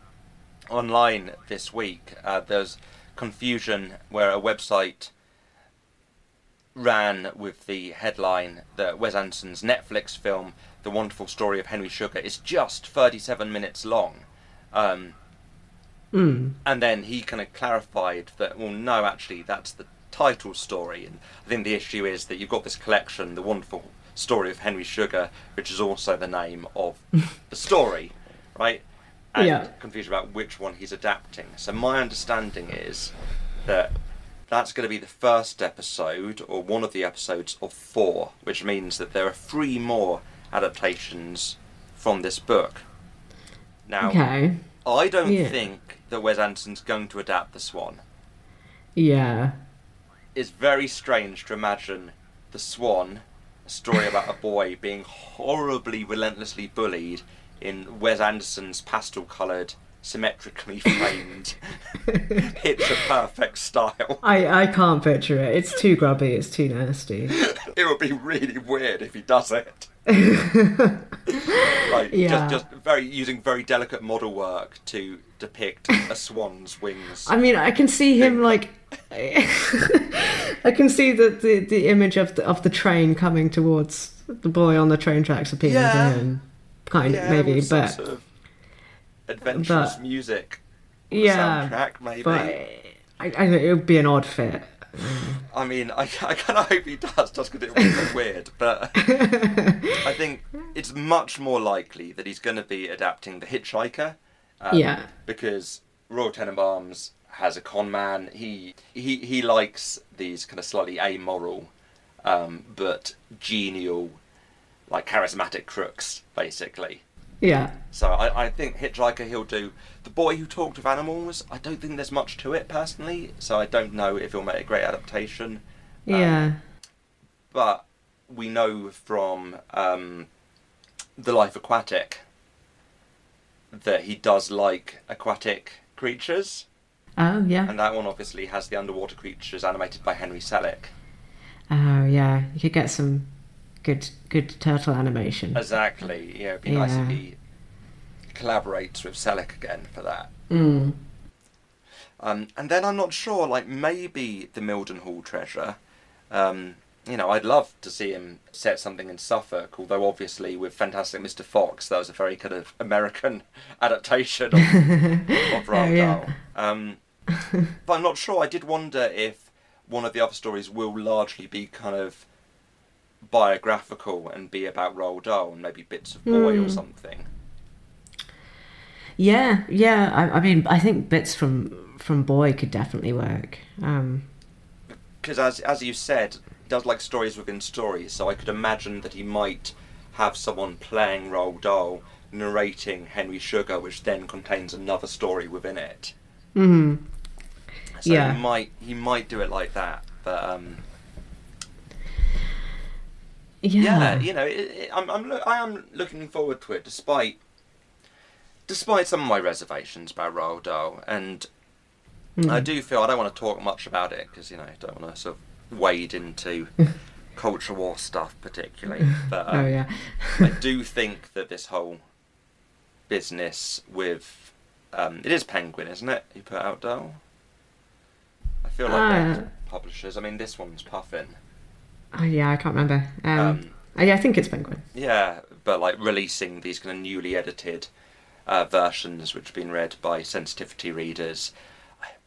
S2: online this week. Uh, there's confusion where a website ran with the headline that Wes Anderson's Netflix film, The Wonderful Story of Henry Sugar, is just 37 minutes long. Um,
S1: Mm.
S2: and then he kind of clarified that, well, no, actually, that's the title story. And I think the issue is that you've got this collection, The Wonderful Story of Henry Sugar, which is also the name of <laughs> the story, right? And
S1: Yeah.
S2: confusion about which one he's adapting. So my understanding is that that's going to be the first episode, or one of the episodes of four, which means that there are three more adaptations from this book. Now,
S1: Okay.
S2: I don't
S1: Yeah.
S2: think that Wes Anderson's going to adapt The Swan.
S1: Yeah.
S2: It's very strange to imagine The Swan, a story about a boy being horribly, relentlessly bullied in Wes Anderson's pastel-coloured, symmetrically framed, <laughs> it's a perfect style.
S1: I, I can't picture it. It's too grubby. It's too nasty. <laughs>
S2: It would be really weird if he does it. <laughs> like
S1: Yeah.
S2: just, just very using very delicate model work to depict a swan's wings.
S1: I mean, I can see him like. I can see the, the, the image of the, of the train coming towards the boy on the train tracks appealing
S2: Yeah.
S1: to him. Kind of, maybe, but.
S2: sort of adventurous
S1: but-
S2: music.
S1: yeah.
S2: soundtrack maybe.
S1: But I, I think it would be an odd fit. <sighs>
S2: I mean, I, I kind of hope he does, just because it would be <laughs> weird. But <laughs> I think it's much more likely that he's going to be adapting The Hitchhiker. um,
S1: Yeah.
S2: Because Royal Tenenbaums has a con man. He he he likes these kind of slightly amoral, um, but genial, like charismatic crooks, basically.
S1: Yeah.
S2: So I, I think Hitchhiker he'll do. The Boy Who Talked with Animals, I don't think there's much to it personally, so I don't know if he'll make a great adaptation. Um,
S1: Yeah.
S2: But we know from um, The Life Aquatic that he does like aquatic creatures,
S1: oh, yeah.
S2: and that one obviously has the underwater creatures animated by Henry Selick.
S1: Oh, yeah. You could get some good good turtle animation.
S2: Exactly. Yeah, it'd be nice
S1: Yeah.
S2: if he collaborates with Selick again for that.
S1: Mm.
S2: Um, and then I'm not sure, like maybe the Mildenhall treasure. Um, you know, I'd love to see him set something in Suffolk, although obviously with Fantastic Mr. Fox, that was a very kind of American <laughs> adaptation of, <laughs> of Roald
S1: Oh, yeah.
S2: Um, <laughs> but I'm not sure. I did wonder if one of the other stories will largely be kind of biographical and be about Roald Dahl and maybe bits of Boy or
S1: Hmm.
S2: something.
S1: Yeah, yeah. I, I mean, I think bits from from Boy could definitely work. Um,
S2: because as as you said, he does like stories within stories. So I could imagine that he might have someone playing Roald Dahl narrating Henry Sugar, which then contains another story within it.
S1: Mm-hmm.
S2: So
S1: Yeah.
S2: he might he might do it like that. But um,
S1: yeah.
S2: yeah, you know, it, it, I'm I'm loo- I am looking forward to it, despite despite some of my reservations about Roald Dahl, and
S1: Mm.
S2: I do feel I don't want to talk much about it because you know I don't want to sort of wade into <laughs> culture war stuff particularly. <laughs> But um,
S1: oh yeah.
S2: I <laughs> do think that this whole business with um, it is Penguin, isn't it? Who put out Dahl? I feel like they're publishers. I mean, this one's Puffin.
S1: Oh yeah, I can't remember. Um,
S2: Um,
S1: oh, yeah, I think it's Penguin.
S2: Yeah, but like releasing these kind of newly edited uh, versions, which have been read by sensitivity readers.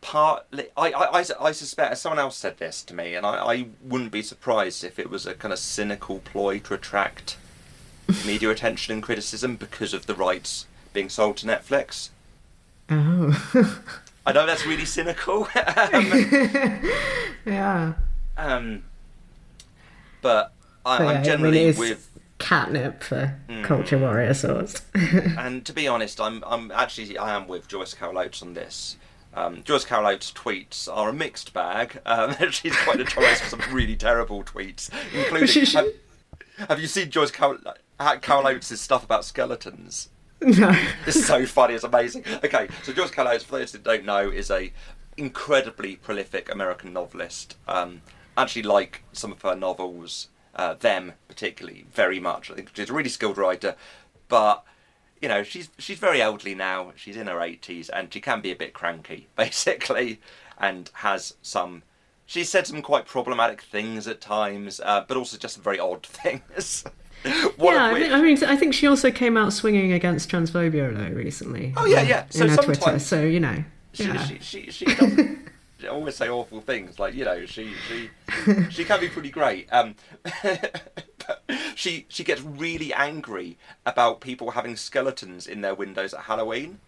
S2: Partly, I, I, I, I suspect someone else said this to me, and I, I wouldn't be surprised if it was a kind of cynical ploy to attract <laughs> media attention and criticism because of the rights being sold to Netflix.
S1: Oh. <laughs>
S2: I know that's really cynical, um, <laughs>
S1: yeah.
S2: um, but I,
S1: But yeah, I
S2: I'm
S1: mean,
S2: generally
S1: it is-
S2: with
S1: Catnip for
S2: Mm.
S1: culture warrior sorts. <laughs>
S2: and to be honest, I'm I'm actually I am with Joyce Carol Oates on this. Um, Joyce Carol Oates' tweets are a mixed bag. Um, <laughs> she's quite notorious for some really terrible tweets, including. Have, have you seen Joyce Carol, uh, Carol Oates' stuff about skeletons?
S1: no.
S2: It's so funny. It's amazing. Okay, so Joyce Carol Oates, for those that don't know, is a incredibly prolific American novelist. Um, actually, like some of her novels, uh, them particularly, very much. I think she's a really skilled writer, but you know, she's she's very elderly now. She's in her eighties, and she can be a bit cranky, <laughs> basically, and has some. She said some quite problematic things at times, uh, but also just some very odd <laughs> things. <laughs> One
S1: yeah, I, think, I mean, I think she also came out swinging against transphobia though recently.
S2: Oh, yeah, yeah. So
S1: in her Twitter, so you know.
S2: she,
S1: yeah.
S2: she, she, she she always say awful things like you know she she <laughs> she can be pretty great um <laughs> she she gets really angry about people having skeletons in their windows at halloween.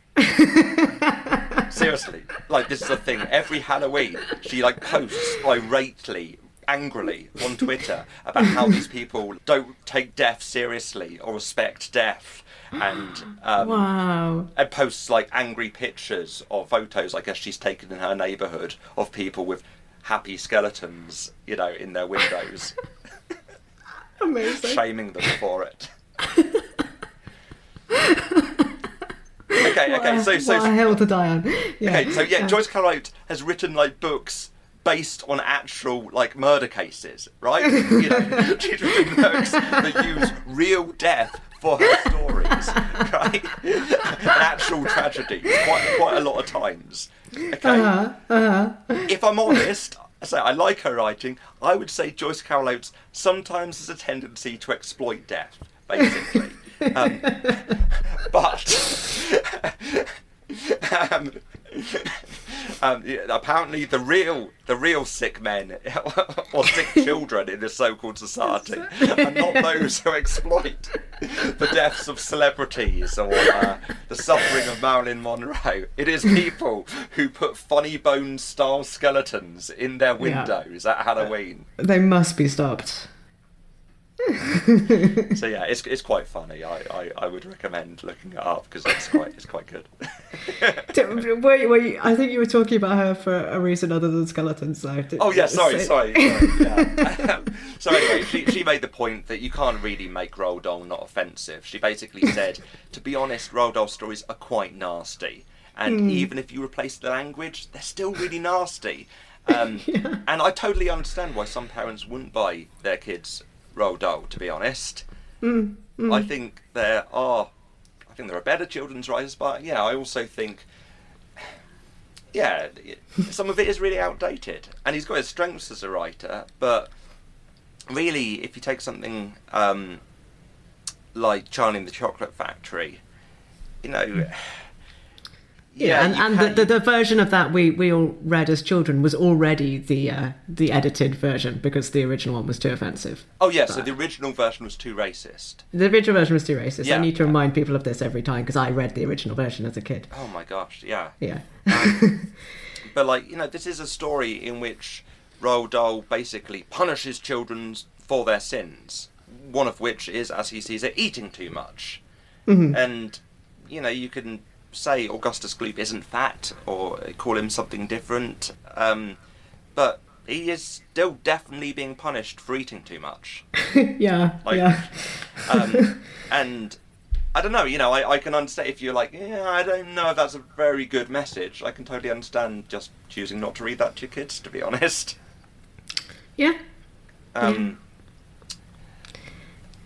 S2: Seriously like this is a thing every halloween she like posts irately angrily on twitter about how these people don't take death seriously or respect death and <gasps> um,
S1: Wow.
S2: and posts like angry pictures or photos I guess she's taken in her neighbourhood of people with happy skeletons, you know, in their windows, <laughs>
S1: Amazing.
S2: shaming them for it. <laughs> okay,
S1: What
S2: okay.
S1: a-
S2: So, so
S1: what a hill to die on. Yeah.
S2: Okay, so yeah, Joyce Carol Oates has written like books based on actual like murder cases, right? you know, <laughs> she's written books that use real death for her stories, <laughs> right? An actual tragedy, quite quite a lot of times. Okay,
S1: Uh-huh, uh-huh.
S2: if I'm honest. I say I like her writing. I would say Joyce Carol Oates sometimes has a tendency to exploit death, basically. Um, <laughs> but <laughs> um, <laughs> um, yeah, apparently the real the real sick men <laughs> or sick children in this so-called society are not those who exploit the deaths of celebrities or uh, the suffering of Marilyn Monroe. It is people who put funny bone style skeletons in their windows at Halloween.
S1: They must be stopped.
S2: So yeah, it's it's quite funny. I, I, I would recommend looking it up because it's quite it's quite good. <laughs>
S1: Wait, wait, I think you were talking about her for a reason other than skeletons, though.
S2: Oh yeah, sorry,
S1: So-
S2: sorry. sorry <laughs> yeah. <laughs> so anyway, she, she made the point that you can't really make Roald Dahl not offensive. She basically said, to be honest, Roald Dahl stories are quite nasty, and even if you replace the language, they're still really nasty. Um, And I totally understand why some parents wouldn't buy their kids Roald Dahl. To be honest, mm, mm. I think there are, I think there are better children's writers, but yeah, I also think yeah, some of it is really outdated, and he's got his strengths as a writer. But really, if you take something um, like Charlie and the Chocolate Factory, you know, mm.
S1: Yeah, and, and
S2: can-
S1: the, the, the version of that we, we all read as children was already the uh, the edited version because the original one was too offensive.
S2: oh yeah, so the original version was too racist.
S1: The original version was too racist.
S2: Yeah.
S1: I need to remind people of this every time because I read the original version as a kid.
S2: Oh my gosh, yeah.
S1: Yeah. <laughs>
S2: But like you know, this is a story in which Roald Dahl basically punishes children for their sins. One of which is, as he sees it, eating too much. And you know, you can say Augustus Gloop isn't fat or call him something different, um, but he is still definitely being punished for eating too much. <laughs>
S1: yeah.
S2: Like-
S1: yeah. <laughs>
S2: Um, and I don't know, you know, I, I can understand if you're like, yeah, I don't know if that's a very good message. I can totally understand just choosing not to read that to your kids, to be honest.
S1: Yeah.
S2: Um,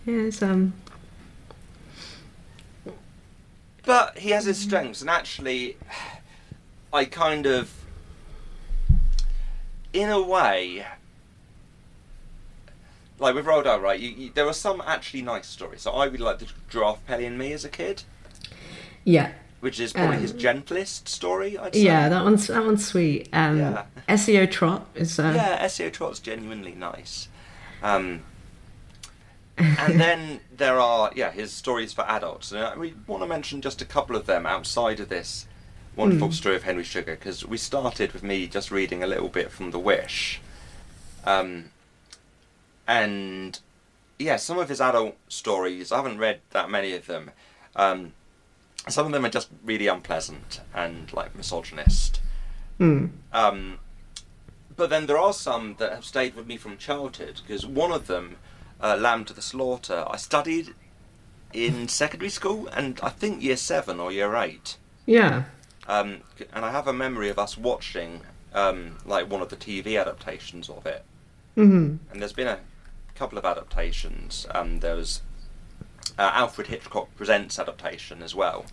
S1: Yeah, it's, um,
S2: But he has his strengths, and actually, I kind of, in a way, like with Roald Dahl, right? You, you, there are some actually nice stories. So I really like the Giraffe Pelly and Me as a kid,
S1: yeah.
S2: which is probably his
S1: Um,
S2: gentlest story. I'd say.
S1: Yeah, that one's that one's sweet. Um,
S2: Yeah.
S1: Esio Trot is uh,
S2: yeah, Esio Trot's genuinely nice. Um, and then there are yeah his stories for adults, and uh, we want to mention just a couple of them outside of this wonderful story of Henry Sugar because we started with me just reading a little bit from The Wish, um, and yeah, some of his adult stories I haven't read that many of them. Um, some of them are just really unpleasant and like misogynist.
S1: hmm.
S2: Um, but then there are some that have stayed with me from childhood because one of them, uh, Lamb to the Slaughter, I studied in secondary school and I think year seven or year eight.
S1: yeah.
S2: Um, and I have a memory of us watching um, like one of the TV adaptations of it.
S1: hmm
S2: And there's been a couple of adaptations. Um, there was uh, Alfred Hitchcock Presents adaptation as well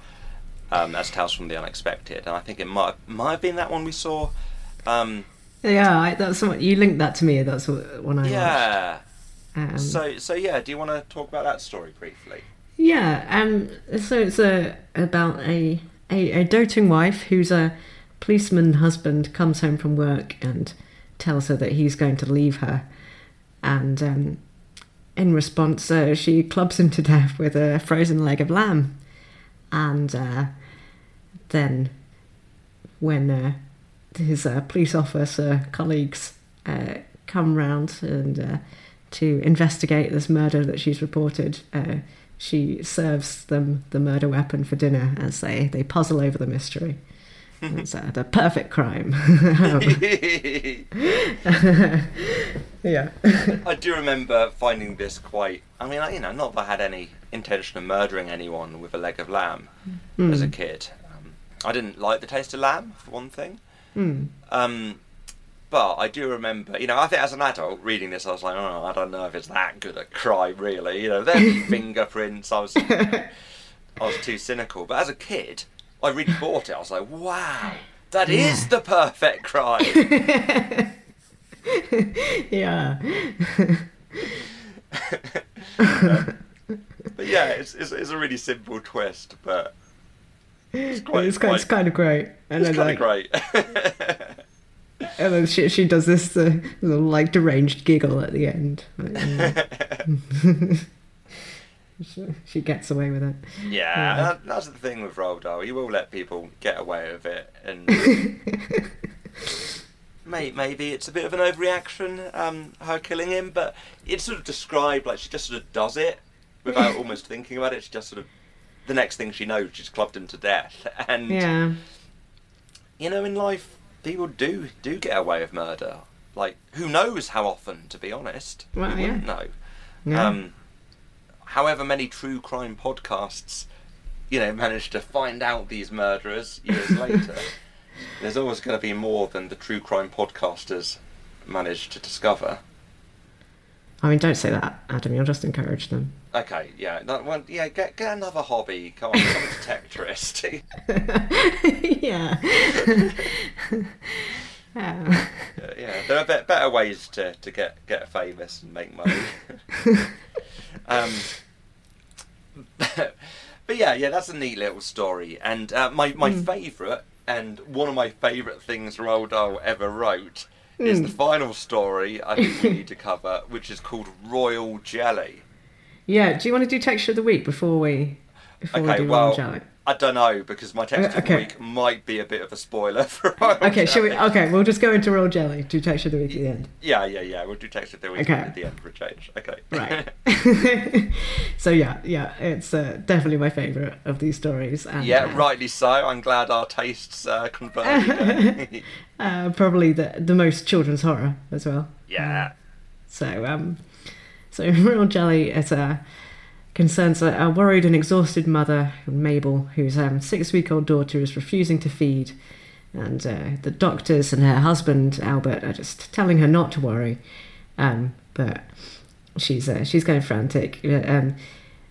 S2: um, as Tales from the Unexpected, and I think it might might have been that one we saw. Um,
S1: Yeah, I, that's what you linked that to me. That's what one I watched. Um,
S2: So so yeah, do you want to talk about that story briefly?
S1: Yeah, um, so it's a, about a, a, a doting wife whose a policeman husband comes home from work and tells her that he's going to leave her. And um, in response, uh, she clubs him to death with a frozen leg of lamb. And uh, then, when uh, his uh, police officer colleagues uh, come round and uh, to investigate this murder that she's reported, uh, she serves them the murder weapon for dinner as they, they puzzle over the mystery. it's uh, the perfect crime. <laughs> yeah.
S2: I do remember finding this quite. I mean, you know, not that I had any intention of murdering anyone with a leg of lamb as a kid. I didn't like the taste of lamb for one thing.
S1: Hmm.
S2: Um, but I do remember, you know, I think as an adult reading this, I was like, oh, I don't know if it's that good a crime, really. You know, there's <laughs> fingerprints. I was, I was too cynical. But as a kid, I really bought it. I was like, wow, that is
S1: Yeah.
S2: the perfect crime. <laughs>
S1: Yeah. <laughs>
S2: but yeah, it's, it's, it's a really simple twist, but it's quite,
S1: it's, kind, it's kind of great. And
S2: it's kind
S1: like,
S2: of great.
S1: And then she, she does this uh, little, like deranged giggle at the end. She, <laughs> <laughs> she gets away with it.
S2: yeah, that, that's the thing with Roald Dahl. He will let people get away with it, and <laughs> may, maybe it's a bit of an overreaction, um, her killing him, but it's sort of described like she just sort of does it without almost thinking about it. She just sort of the next thing she knows, she's clubbed him to death, and
S1: Yeah.
S2: you know, in life, people do do get away with murder. Like, who knows how often? To be honest,
S1: Well,
S2: we
S1: yeah.
S2: wouldn't know. Um, however many true crime podcasts, you know, manage to find out these murderers years <laughs> later, there's always going to be more than the true crime podcasters manage to discover.
S1: I mean, don't say that, Adam. You'll just encourage them.
S2: Okay, yeah, that one, yeah, get get another hobby. Come on, become a detectorist. <laughs>
S1: yeah. <laughs> Um,
S2: yeah, there are be- better ways to, to get get famous and make money. <laughs> um, but yeah, yeah, that's a neat little story. And uh, my my
S1: Mm.
S2: favourite and one of my favourite things Roald Dahl ever wrote is
S1: Mm.
S2: the final story I think we need to cover, which is called Royal Jelly.
S1: Yeah. Do you want to do texture of the week before we before we
S2: Okay,
S1: do
S2: well, I don't know because my texture
S1: Uh,
S2: of the week might be a bit of a spoiler <laughs> for Royal
S1: Okay, shall we? Okay, we'll just go into Royal Jelly. Do texture of the week at the end.
S2: Yeah, yeah, yeah. We'll do texture of the week
S1: Okay.
S2: at the end for a change. Okay.
S1: Right. <laughs> <laughs> so yeah, yeah, it's uh, definitely my favourite of these stories. And,
S2: Yeah,
S1: uh,
S2: rightly so. I'm glad our tastes uh, converged.
S1: Uh, probably the the most children's horror as well.
S2: yeah.
S1: So, um, so <laughs> Royal Jelly is a concerns a, worried and exhausted mother, Mabel, whose um, six-week-old daughter is refusing to feed, and uh, the doctors and her husband Albert are just telling her not to worry, um, but she's uh, she's going frantic. Uh, Um,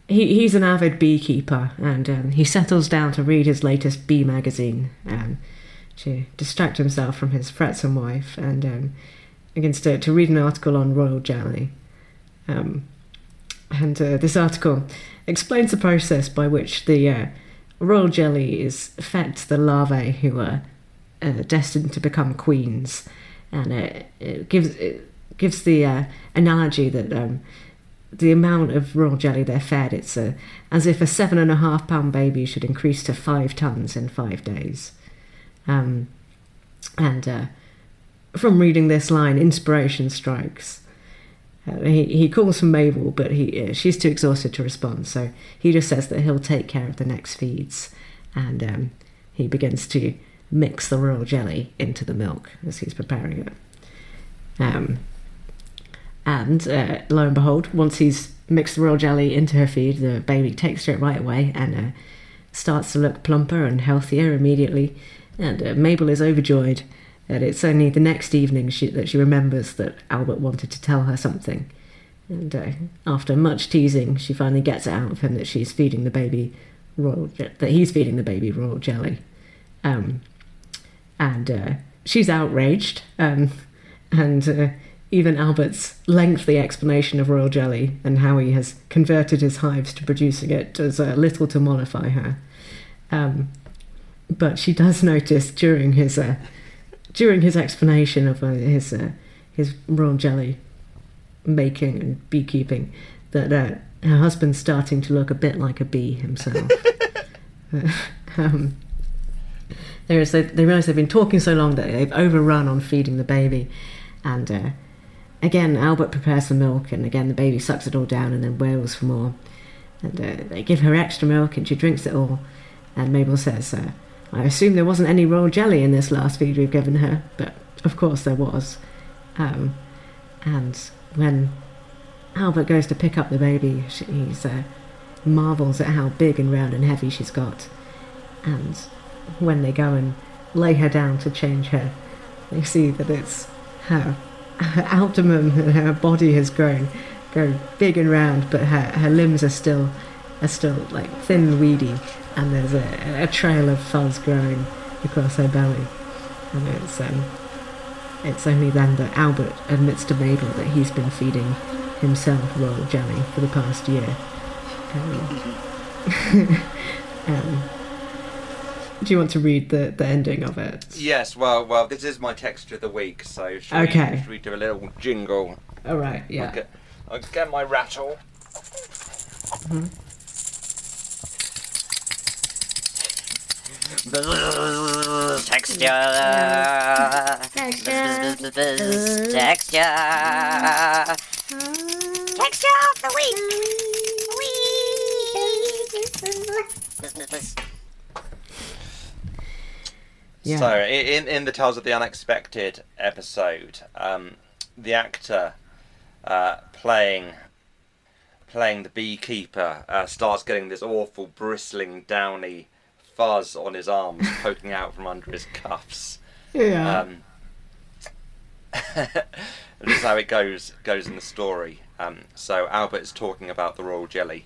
S1: he, he's an avid beekeeper, and um, he settles down to read his latest bee magazine um, to distract himself from his fretsome wife, and um, begins to, to read an article on royal jelly. Um, and uh, this article explains the process by which the uh, royal jelly is fed to the larvae who are uh, destined to become queens, and it, it gives it gives the uh, analogy that um, the amount of royal jelly they're fed it's uh, as if a seven and a half pound baby should increase to five tons in five days. Um, and uh, from reading this line, inspiration strikes. Uh, he, he calls for Mabel, but he uh, she's too exhausted to respond, so he just says that he'll take care of the next feeds, and um, he begins to mix the royal jelly into the milk as he's preparing it. Um, and uh, lo and behold, once he's mixed the royal jelly into her feed, the baby takes to it right away and uh, starts to look plumper and healthier immediately. And uh, Mabel is overjoyed. And it's only the next evening she, that she remembers that Albert wanted to tell her something. And uh, after much teasing, she finally gets it out of him that she's feeding the baby royal that he's feeding the baby royal jelly. Um, and uh, she's outraged. Um, and uh, even Albert's lengthy explanation of royal jelly and how he has converted his hives to producing it does uh, little to mollify her. Um, but she does notice during his uh, during his explanation of uh, his uh, his royal jelly making and beekeeping that uh, her husband's starting to look a bit like a bee himself. <laughs> Uh, <laughs> um, there is they, they realise they've been talking so long that they've overrun on feeding the baby, and uh, again Albert prepares some milk, and again the baby sucks it all down and then wails for more, and uh, they give her extra milk and she drinks it all, and Mabel says, uh, "I assume there wasn't any royal jelly in this last feed we've given her, but of course there was," um, and when Albert goes to pick up the baby, she, he's uh, marvels at how big and round and heavy she's got, and when they go and lay her down to change her, they see that it's her, her abdomen and her body has grown, grown big and round, but her, her limbs are still are still like thin weedy, and there's a, a trail of fuzz growing across her belly, and it's um, it's only then that Albert admits to Mabel that he's been feeding himself royal jelly for the past year. Um, <laughs> um, do you want to read the, the ending of it?
S2: Yes, well, well, this is my texture of the week, so should,
S1: Okay.
S2: we, should we do a little jingle?
S1: All right, yeah.
S2: I'll get, I'll get my rattle.
S4: Texture. Texture. Texture. Texture of the week.
S1: Yeah.
S2: So, in in the Tales of the Unexpected episode, um, the actor uh, playing playing the beekeeper uh, starts getting this awful bristling downy fuzz on his arms <laughs> poking out from under his cuffs.
S1: yeah.
S2: Um, <laughs> this is how it goes goes in the story. Um, so Albert's talking about the royal jelly.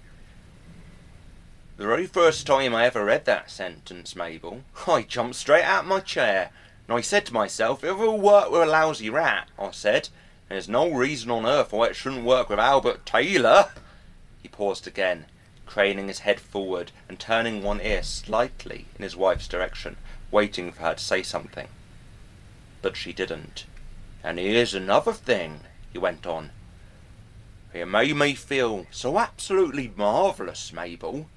S2: The very first time I ever read that sentence, Mabel, I jumped straight out of my chair and I said to myself, "If it'll work with a lousy rat," I said, "there's no reason on earth why it shouldn't work with Albert Taylor." He paused again, craning his head forward and turning one ear slightly in his wife's direction, waiting for her to say something but she didn't. And here's another thing, he went on. It made me feel so absolutely marvellous, Mabel,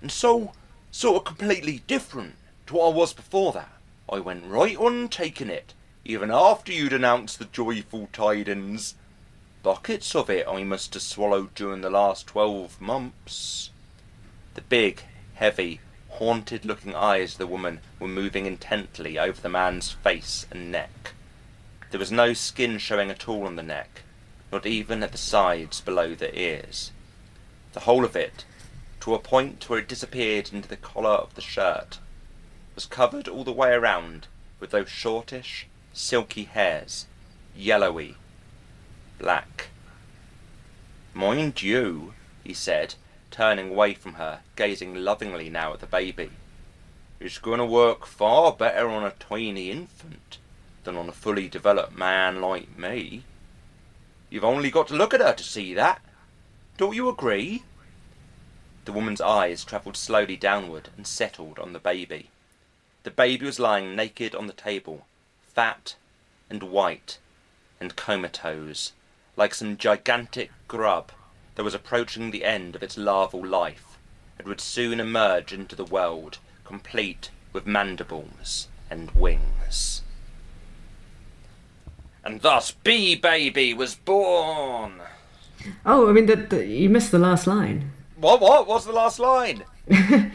S2: and so sort of completely different to what I was before that. I went right on taking it, even after you'd announced the joyful tidings. Buckets of it I must have swallowed during the last twelve months. The big, heavy, haunted looking eyes of the woman were moving intently over the man's face and neck. There was no skin showing at all on the neck, not even at the sides below the ears. The whole of it, to a point where it disappeared into the collar of the shirt, was covered all the way around with those shortish, silky hairs, yellowy, black. Mind you, he said, turning away from her, gazing lovingly now at the baby. It's going to work far better on a tiny infant than on a fully developed man like me. You've only got to look at her to see that. Don't you agree? The woman's eyes travelled slowly downward and settled on the baby. The baby was lying naked on the table, fat and white and comatose, like some gigantic grub that was approaching the end of its larval life and would soon emerge into the world, complete with mandibles and wings. And thus Bee Baby was born.
S1: oh, I mean, the, the, you missed the last line.
S2: What? What? What's the last line? <laughs>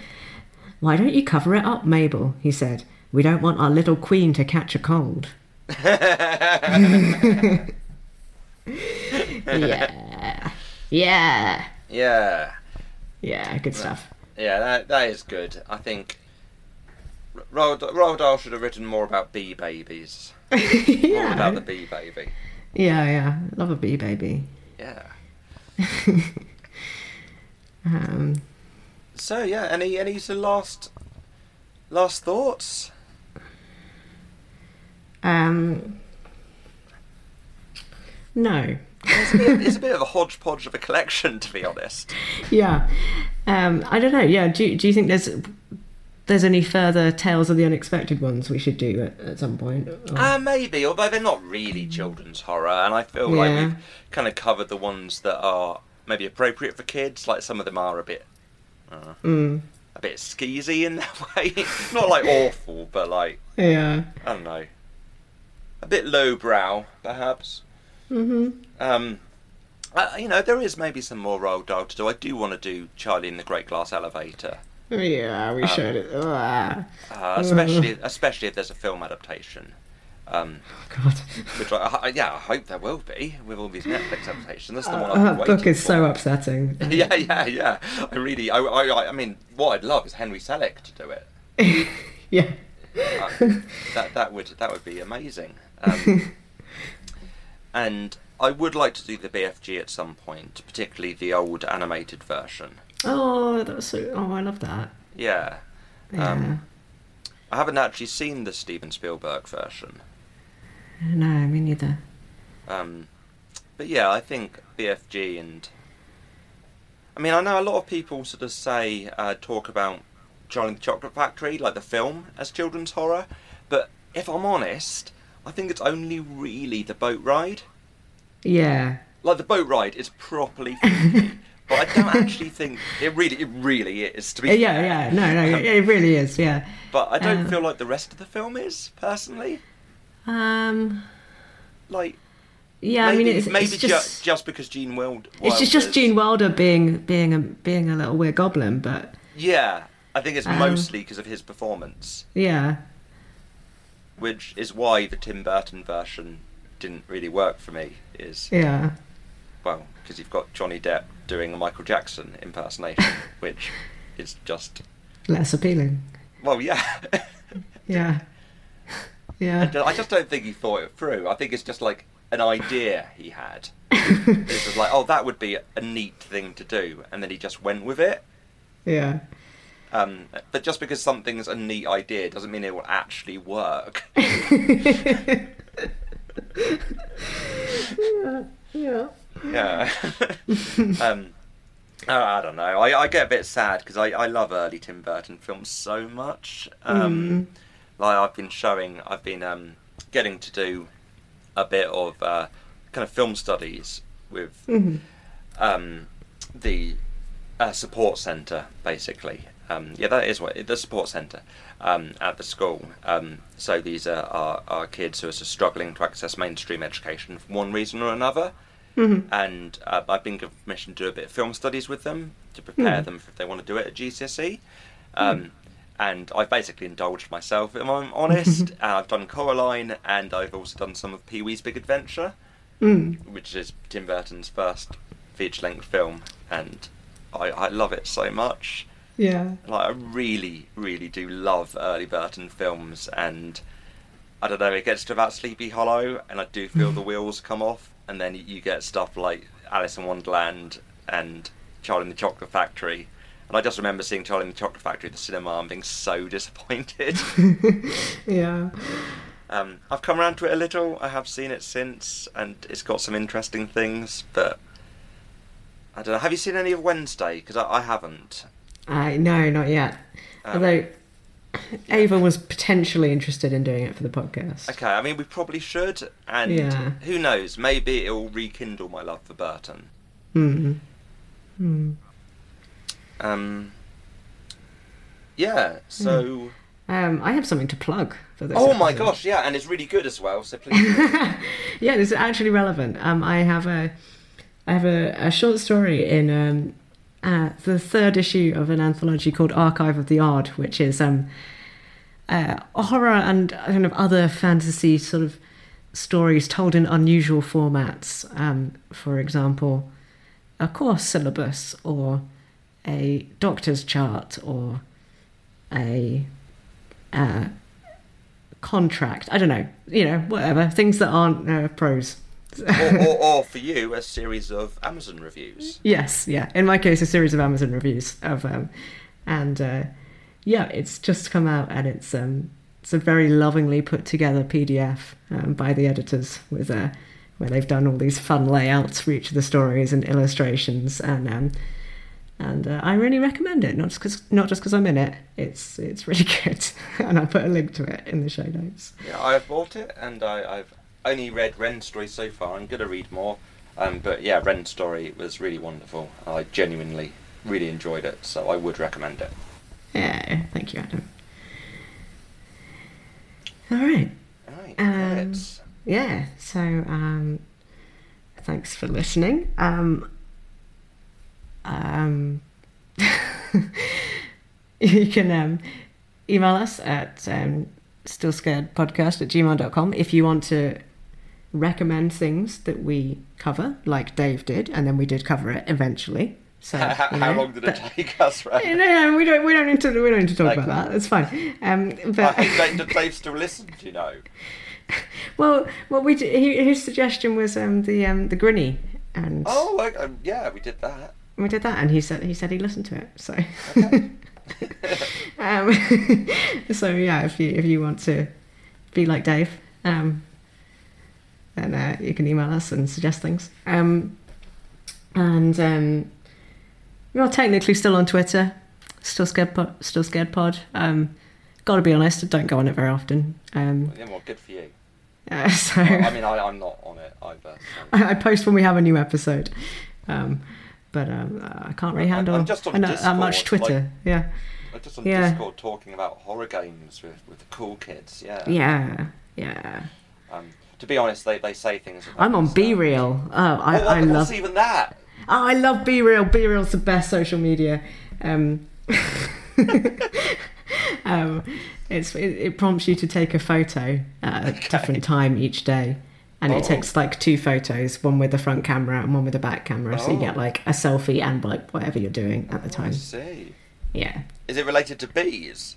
S1: Why don't you cover it up, Mabel? He said. We don't want our little queen to catch a cold. <laughs> <laughs> yeah. Yeah.
S2: Yeah,
S1: Yeah, good stuff.
S2: yeah, that that is good. I think R- Roald, Roald Dahl should have written more about bee babies. <laughs> More about the
S1: yeah.
S2: bee baby.
S1: Yeah, yeah. Love a bee baby.
S2: Yeah. <laughs>
S1: Um,
S2: So yeah, any any sort of last last thoughts?
S1: um, no.
S2: It's a, bit, it's a bit of a hodgepodge of a collection, to be honest.
S1: Yeah. Um, I don't know. Yeah. Do, you- do you think there's there's any further tales of the unexpected ones we should do at, at some point? Or-
S2: Uh, maybe, although they're not really children's horror, and I feel like we've kind of covered the ones that are maybe appropriate for kids. Like some of them are a bit, uh,
S1: Mm,
S2: a bit skeezy in that <laughs> way. not like awful, but like
S1: yeah.
S2: I don't know, a bit lowbrow, perhaps.
S1: Hmm
S2: Um, uh, you know, there is maybe some more Roald Dahl to do. I do want to do Charlie in the Great Glass Elevator,
S1: Yeah, we should. Ah,
S2: uh, especially especially if there's a film adaptation. Um,
S1: God.
S2: which I, I, yeah, I hope there will be with all these Netflix adaptations. That's the one
S1: Uh,
S2: I've been
S1: that
S2: waiting
S1: book is
S2: for.
S1: so upsetting. <laughs>
S2: yeah, yeah, yeah. I really, I, I, I mean, what I'd love is Henry Selick to do it. <laughs>
S1: yeah.
S2: Uh, that that would that would be amazing. Um, <laughs> and I would like to do the BFG at some point, particularly the old animated version.
S1: Oh, that's so. Oh, I love that.
S2: Yeah.
S1: Yeah.
S2: Um, I haven't actually seen the Steven Spielberg version.
S1: no, me neither.
S2: Um, but yeah, I think BFG and. I mean, I know a lot of people sort of say, uh, talk about Charlie and the Chocolate Factory, like the film, as children's horror. But if I'm honest, I think it's only really the boat ride.
S1: Yeah.
S2: Like the boat ride is properly freaky, <laughs> but I don't actually think it really, it really is. To be
S1: Yeah,
S2: fair.
S1: yeah. No, no, it it really is. Yeah.
S2: But I don't
S1: Uh,
S2: feel like the rest of the film is personally.
S1: Um.
S2: Like
S1: Yeah,
S2: maybe,
S1: I mean, it's,
S2: maybe
S1: it's
S2: ju-
S1: just.
S2: just because Gene Wild.
S1: it's just, just Gene Wilder being being a being a little weird goblin, but
S2: Yeah, I think it's
S1: Um,
S2: mostly because of his performance,
S1: yeah,
S2: which is why the Tim Burton version didn't really work for me. Is
S1: yeah,
S2: well because you've got Johnny Depp doing a Michael Jackson impersonation, <laughs> which is just
S1: less appealing.
S2: well, yeah. <laughs>
S1: Yeah, yeah,
S2: ju- uh, I just don't think he thought it through. I think it's just like an idea he had. <laughs> It was like, oh, that would be a neat thing to do, and then he just went with it.
S1: yeah.
S2: Um, but just because something's a neat idea doesn't mean it will actually work. <laughs>
S1: yeah.
S2: Yeah. <laughs> um, oh, I don't know. I, I get a bit sad because I, I love early Tim Burton films so much. Um, Like I've been showing, I've been um, getting to do a bit of uh, kind of film studies with
S1: Mhm.
S2: um, the uh, support centre, basically. Um, yeah, that is what the support centre um, at the school. Um, so these are, are, are kids who are struggling to access mainstream education for one reason or another.
S1: Mhm.
S2: And uh, I've been given permission to do a bit of film studies with them to prepare
S1: Mm.
S2: them if they want to do it at GCSE. Um, And I've basically indulged myself, if I'm honest. <laughs> I've done Coraline, and I've also done some of Pee Wee's Big Adventure
S1: Mm.
S2: which is Tim Burton's first feature-length film, and I, I love it so much.
S1: Yeah.
S2: Like I really, really do love early Burton films, and I don't know, it gets to about Sleepy Hollow, and I do feel the <laughs> wheels come off, and then you get stuff like Alice in Wonderland and Charlie and the Chocolate Factory. And I just remember seeing Charlie and the Chocolate Factory at the cinema and being so <laughs> disappointed. <laughs>
S1: yeah.
S2: Um, I've come around to it a little. I have seen it since, and it's got some interesting things. But I don't know. Have you seen any of Wednesday? Because I, I haven't.
S1: I no, not yet.
S2: Um,
S1: Although Ava was potentially interested in doing it for the podcast.
S2: Okay, I mean we probably should, and
S1: Yeah.
S2: who knows? Maybe it will rekindle my love for Burton.
S1: Hmm. Hmm.
S2: Um. Yeah. So.
S1: Um, I have something to plug for this.
S2: Oh my gosh! Yeah, and it's really good as well. So please. <laughs>
S1: yeah, is actually relevant. Um, I have a, I have a, a short story in um, uh, the third issue of an anthology called Archive of the Odd, which is um, uh, horror and kind of other fantasy sort of stories told in unusual formats. Um, for example, a course syllabus or a doctor's chart or a uh, contract. I don't know, you know, whatever things that aren't uh, prose.
S2: Or, or, <laughs> or for you, a series of Amazon reviews.
S1: Yes, yeah. In my case, a series of Amazon reviews of, um, and uh, yeah, it's just come out, and it's um, it's a very lovingly put together PDF um, by the editors with uh, where they've done all these fun layouts for each of the stories and illustrations, and um, and uh, I really recommend it. Not just because not just because I'm in it. It's it's really <laughs> good, and I'll put a link to it in the show notes.
S2: Yeah, I've bought it, and I, I've only read Ren's story so far. I'm gonna read more, um, but yeah, Ren's story was really wonderful. I genuinely really enjoyed it, so I would recommend it.
S1: Yeah, thank you, Adam. All right.
S2: Right,
S1: Um, Yeah, so um, thanks for listening. Um, um, <laughs> you can um, email us at um, stillscaredpodcast at gmail.com if you want to recommend things that we cover, like Dave did, and then we did cover it eventually. So
S2: how,
S1: you
S2: how long did it
S1: but-
S2: take us,
S1: No,
S2: Ren?
S1: no, we don't. We don't need to. We don't need to talk
S2: Like-
S1: about that. It's fine. Um, but
S2: Dave, Dave still listens, you know. <laughs>
S1: well, well, we his suggestion was um, the um, the Grinny, and
S2: Oh, like, um, yeah, we did that.
S1: we did that, and he said he said he listened to it. So,
S2: Okay. <laughs>
S1: um, <laughs> so yeah, if you if you want to be like Dave, um, then uh, you can email us and suggest things. Um, and um, we are technically still on Twitter, still scared pod, still scared pod. Um, Got to be honest, I don't go on it very often. Um,
S2: yeah, well, good for you. <laughs>
S1: uh, so
S2: Well, I mean, I, I'm not on it either. So. <laughs>
S1: I, I post when we have a new episode. Um, but um, I can't really handle
S2: I'm just on
S1: I know- that much Twitter.
S2: like-
S1: yeah,
S2: I'm just on
S1: Yeah.
S2: Discord talking about horror games with, with the cool kids. Yeah.
S1: yeah, yeah.
S2: Um, to be honest, they, they say things.
S1: I'm on BeReal. Oh, I,
S2: oh,
S1: I love.
S2: Even that?
S1: Oh, I love BeReal. Be Real's the best social media. Um, <laughs> um, it's it, it prompts you to take a photo at a different time each day, and
S2: Oh.
S1: it takes like two photos, one with the front camera and one with the back camera, so you
S2: Oh.
S1: get like a selfie and like whatever you're doing at the
S2: I
S1: time.
S2: see.
S1: Yeah.
S2: Is it related to bees?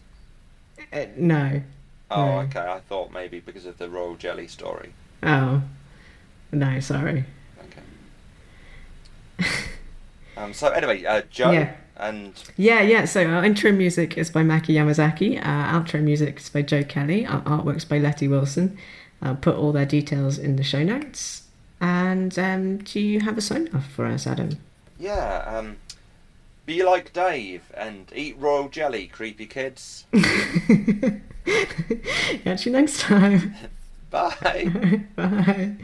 S1: Uh, no.
S2: Oh, okay. I thought maybe because of the royal jelly story.
S1: Oh. No, sorry.
S2: Okay. <laughs> um, so anyway, uh, Joe
S1: Yeah.
S2: and
S1: Yeah, yeah. So our intro music is by Maki Yamazaki. Our outro music is by Joe Kelly. Our artwork's by Letty Wilson. I'll put all their details in the show notes. And um, do you have a sign off for us, Adam?
S2: yeah, um, be like Dave and eat royal jelly, creepy kids. <laughs>
S1: Catch you next time. <laughs>
S2: Bye. <laughs>
S1: Bye.